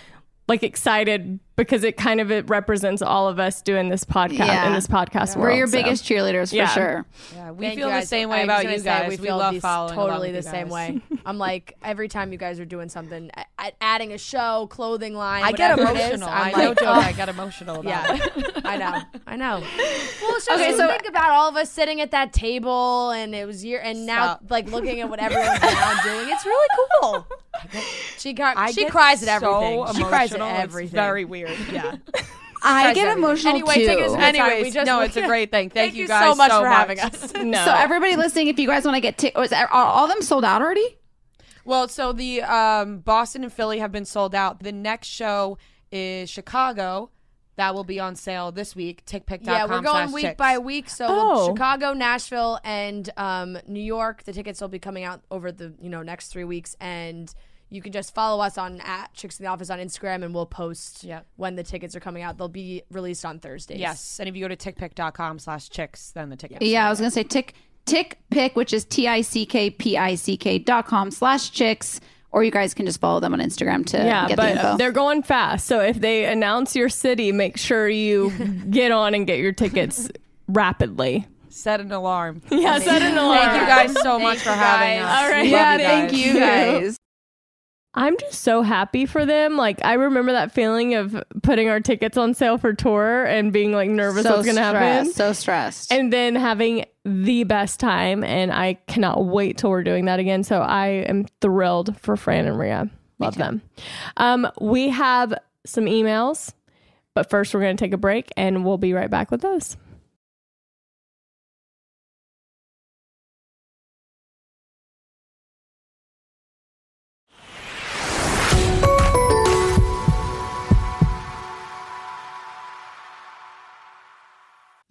like excited because it kind of it represents all of us doing this podcast Yeah. in this podcast We're your so. biggest cheerleaders for Yeah. sure. Yeah, we Thank feel the same way was about you guys. we We, feel love these- following along totally the same way. I'm like every time you guys are doing something, a- a- adding a show, clothing line. I get whatever it is, emotional. I'm I like, joke. oh, I get emotional about Yeah, it. I know, I know. Well, it's just Okay, okay, so- so think about all of us sitting at that table, and it was year, and now Stop. like looking at what everyone's now doing. It's really cool. She got, I she cries at so everything. She cries at emotional. It's everything. very weird. Yeah. I Cries get at everything. emotional anyway, too. Take us, Anyways, sorry, we just, no, it's a great thing. Thank, Thank you you guys so much for having us. No. So everybody listening, if you guys want to get tickets, are all of them sold out already? Well, so the um, Boston and Philly have been sold out. The next show is Chicago. That will be on sale this week. TickPick.com. Yeah, we're going week chicks. by week. So Oh. Chicago, Nashville, and um, New York. The tickets will be coming out over the you know next three weeks, and you can just follow us on at Chicks in the Office on Instagram, and we'll post Yeah. when the tickets are coming out. They'll be released on Thursdays. Yes, and if you go to TickPick.com slash chicks, then the tickets. Yeah, I was gonna say tick tick pick, which is T I C K P I C K dot com slash chicks, or you guys can just follow them on Instagram to Yeah, get the but info. Uh, they're going fast. So if they announce your city, make sure you get on and get your tickets rapidly. Set an alarm. Yeah, set an alarm. Thank you guys so much Thank for having us. All right. Love yeah, you thank you guys. I'm just so happy for them. Like I remember that feeling of putting our tickets on sale for tour and being like nervous so what's gonna happen. stressed, so stressed. And then having the best time and I cannot wait till we're doing that again. So I am thrilled for Fran and Ria. Love them. Um, we have some emails, but first we're gonna take a break and we'll be right back with those.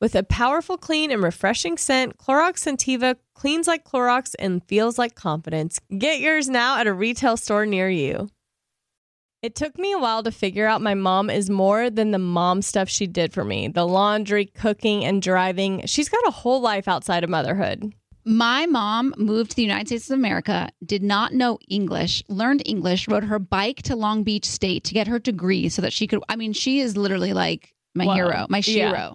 With a powerful, clean, and refreshing scent, Clorox Scentiva cleans like Clorox and feels like confidence. Get yours now at a retail store near you. It took me a while to figure out my mom is more than the mom stuff she did for me the laundry, cooking, and driving. She's got a whole life outside of motherhood. My mom moved to the United States of America, did not know English, learned English, rode her bike to Long Beach State to get her degree so that she could. I mean, she is literally like my Whoa. hero, my Yeah.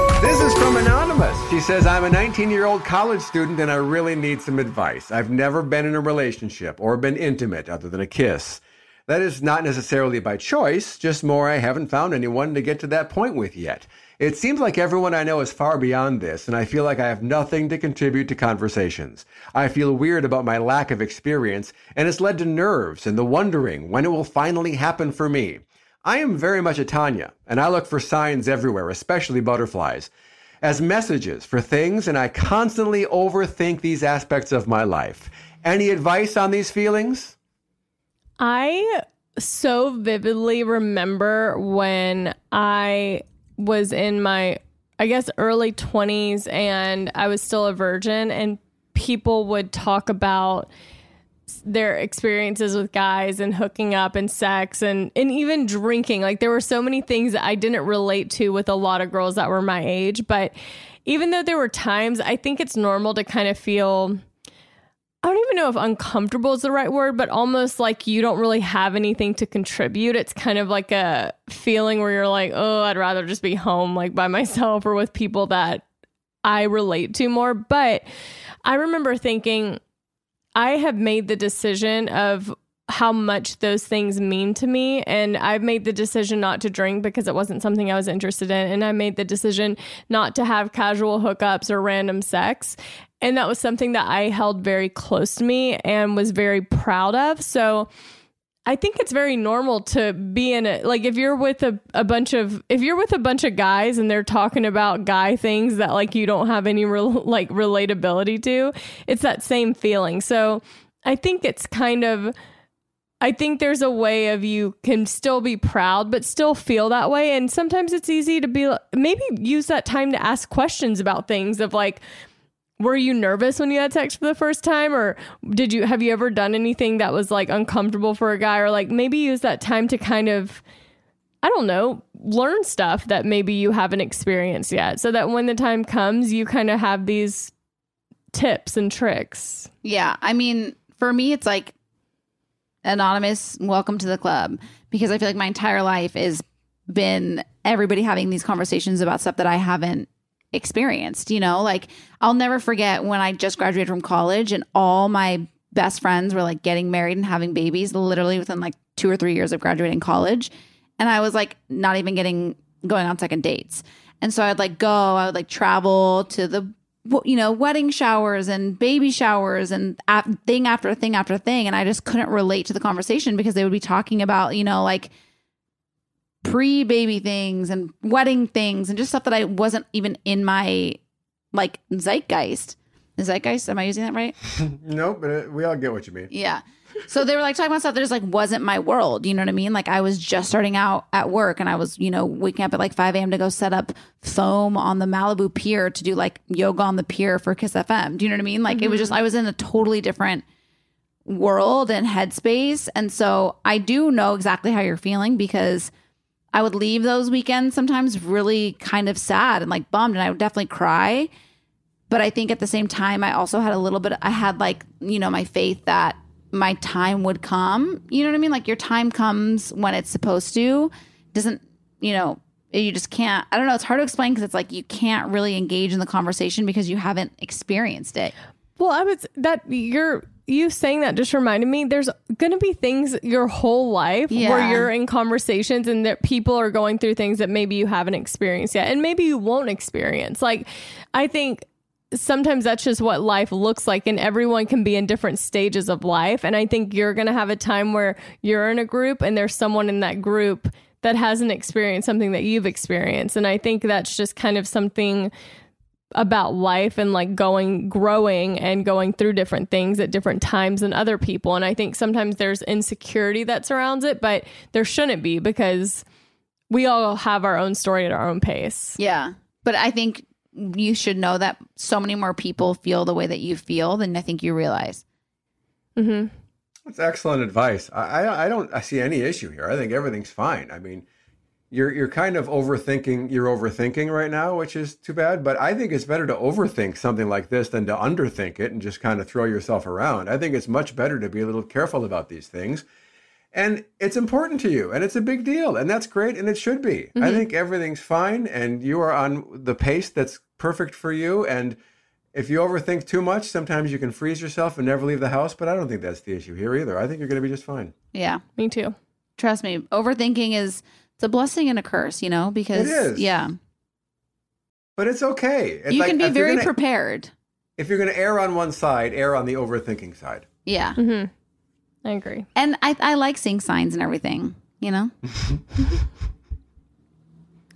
This is from Anonymous. She says, I'm a 19 year old college student and I really need some advice. I've never been in a relationship or been intimate other than a kiss. That is not necessarily by choice, just more I haven't found anyone to get to that point with yet. It seems like everyone I know is far beyond this, and I feel like I have nothing to contribute to conversations. I feel weird about my lack of experience, and it's led to nerves and the wondering when it will finally happen for me. I am very much a Tanya, and I look for signs everywhere, especially butterflies, as messages for things, and I constantly overthink these aspects of my life. Any advice on these feelings? I so vividly remember when I was in my, I guess, early 20s and I was still a virgin, and people would talk about their experiences with guys and hooking up and sex and, and even drinking. Like there were so many things that I didn't relate to with a lot of girls that were my age. But even though there were times, I think it's normal to kind of feel. I don't even know if uncomfortable is the right word, but almost like you don't really have anything to contribute. It's kind of like a feeling where you're like, oh, I'd rather just be home, like by myself or with people that I relate to more. But I remember thinking, I have made the decision of how much those things mean to me. And I've made the decision not to drink because it wasn't something I was interested in. And I made the decision not to have casual hookups or random sex. And that was something that I held very close to me and was very proud of. So I think it's very normal to be in it. Like if you're with a, a bunch of if you're with a bunch of guys and they're talking about guy things that like you don't have any real like relatability to, it's that same feeling. So I think it's kind of I think there's a way of you can still be proud but still feel that way and sometimes it's easy to be maybe use that time to ask questions about things of like were you nervous when you had sex for the first time or did you have you ever done anything that was like uncomfortable for a guy or like maybe use that time to kind of I don't know, learn stuff that maybe you haven't experienced yet so that when the time comes you kind of have these tips and tricks. Yeah. I mean, for me, it's like anonymous, welcome to the club because I feel like my entire life has been everybody having these conversations about stuff that I haven't experienced. You know, like I'll never forget when I just graduated from college and all my best friends were like getting married and having babies literally within like two or three years of graduating college. And I was like not even getting going on second dates. And so I'd like go, I would like travel to the you know wedding showers and baby showers and thing after thing after thing and i just couldn't relate to the conversation because they would be talking about you know like pre-baby things and wedding things and just stuff that i wasn't even in my like zeitgeist. Zeitgeist? Am i using that right? No, but uh, we all get what you mean. yeah. So they were like talking about stuff that just like wasn't my world you know what i mean? Like i was just starting out at work and i was you know waking up at like 5 a.m to go set up foam on the malibu pier to do like yoga on the pier for kiss fm do you know what i mean? Like it was just i was in a totally different world and headspace. And so I do know exactly how you're feeling because I would leave those weekends sometimes really kind of sad and like bummed, and I would definitely cry. But I think at the same time, I also had a little bit, I had like, you know, my faith that my time would come. You know what I mean? Like your time comes when it's supposed to. Doesn't, you know, you just can't. I don't know. It's hard to explain because it's like you can't really engage in the conversation because you haven't experienced it. Well, I was that you're you saying that just reminded me there's going to be things your whole life Yeah. where you're in conversations and that people are going through things that maybe you haven't experienced yet and maybe you won't experience. Like I think sometimes that's just what life looks like and everyone can be in different stages of life and I think you're going to have a time where you're in a group and there's someone in that group that hasn't experienced something that you've experienced and I think that's just kind of something about life and like going growing and going through different things at different times than other people and i think sometimes there's insecurity that surrounds it but there shouldn't be because we all have our own story at our own pace Yeah. But I think you should know that so many more people feel the way that you feel than I think you realize. mm-hmm. That's excellent advice. I, I I don't I see any issue here. I think everything's fine. I mean, you're you're kind of overthinking. You're overthinking right now, which is too bad. But I think it's better to overthink something like this than to underthink it and just kind of throw yourself around. I think it's much better to be a little careful about these things. And it's important to you, and it's a big deal, and that's great, and it should be. I Mhm. think everything's fine, and you are on the pace that's perfect for you. And if you overthink too much, sometimes you can freeze yourself and never leave the house. But I don't think that's the issue here either. I think you're going to be just fine. Yeah. Me too. Trust me. Overthinking is it's a blessing and a curse, you know, because It is. yeah. But it's okay. It's you like can be very gonna- prepared. If you're going to err on one side, err on the overthinking side. Yeah. Mm-hmm. i agree And I I like seeing signs and everything, you know?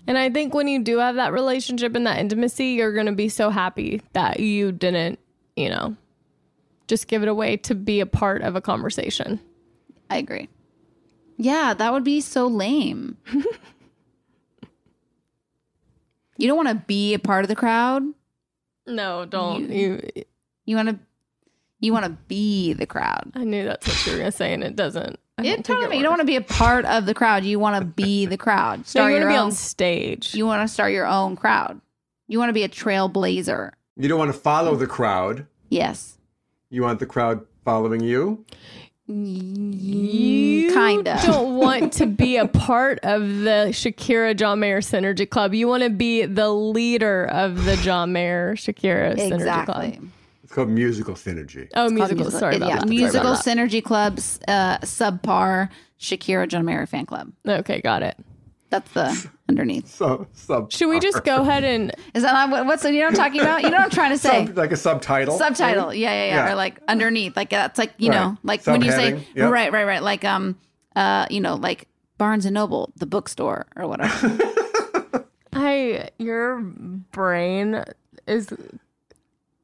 and i think when you do have that relationship and that intimacy you're going to be so happy that you didn't you know just give it away to be a part of a conversation I agree. Yeah, that would be so lame. you don't want to be a part of the crowd. no don't you You want to you want to be the crowd. i knew that's what you were going to say and it doesn't I don't It totally. it you don't want to be a part of the crowd. You want to be the crowd. No, Start you your want to be own on stage. You want to start your own crowd. You want to be a trailblazer. You don't want to follow the crowd. Yes. You want the crowd following you. You Kinda. don't want to be a part of the Shakira John Mayer Synergy Club. You want to be the leader of the John Mayer Shakira Synergy Exactly. Club. It's called musical synergy. Oh, It's called musical. Sorry about yeah, that. Sorry musical about synergy clubs, uh, subpar Shakira John Mayer fan club. Okay, got it. That's the underneath. So sub. Should we just go ahead and Is that not what's you know what I'm talking about? You know what I'm trying to say? Sub, like a subtitle. Subtitle, yeah, yeah, yeah, Yeah. or like underneath, like that's like you Right. know, like when you say yep. right, right, right, like um, uh, you know, like Barnes and Noble, the bookstore or whatever. I your brain is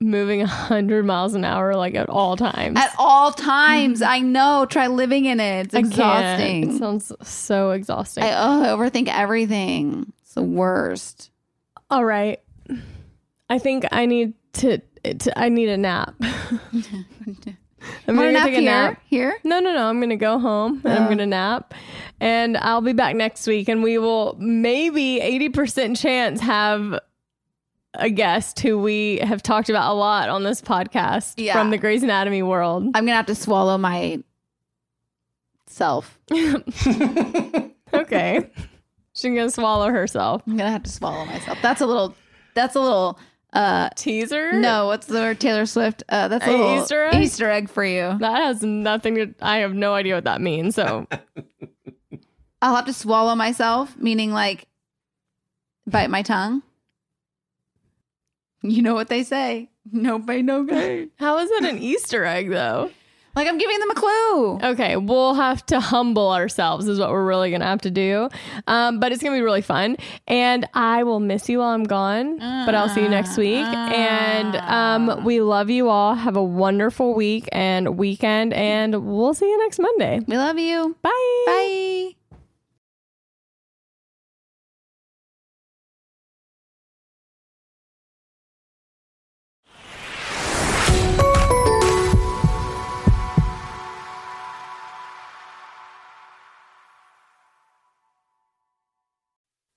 moving 100 miles an hour like at all times. At all times, I know. Try living in it. It's exhausting. It sounds so exhausting. I oh, I overthink everything. It's the worst. all right. I think I need to, to I need a nap. I'm gonna nap take a here? nap. Here? No, no, no. I'm gonna go home and I'm Oh. gonna nap, and I'll be back next week, and we will maybe 80% chance have a guest who we have talked about a lot on this podcast Yeah. from the Grey's Anatomy world. I'm gonna have to swallow my self. okay, she's gonna swallow herself. I'm gonna have to swallow myself. That's a little. That's a little. Uh, Teaser? no, what's the word? Taylor Swift? Uh, that's a little Easter egg? Easter egg for you. That has nothing to. I have no idea what that means. So I'll have to swallow myself, meaning like bite my tongue. You know what they say. No pain, no gain. how is that an Easter egg though? Like I'm giving them a clue. Okay, we'll have to humble ourselves, is what we're really gonna have to do. Um, but it's gonna be really fun, and I will miss you while I'm gone. but I'll see you next week, and um, we love you all. Have a wonderful week and weekend, and we'll see you next Monday. We love you. Bye. Bye.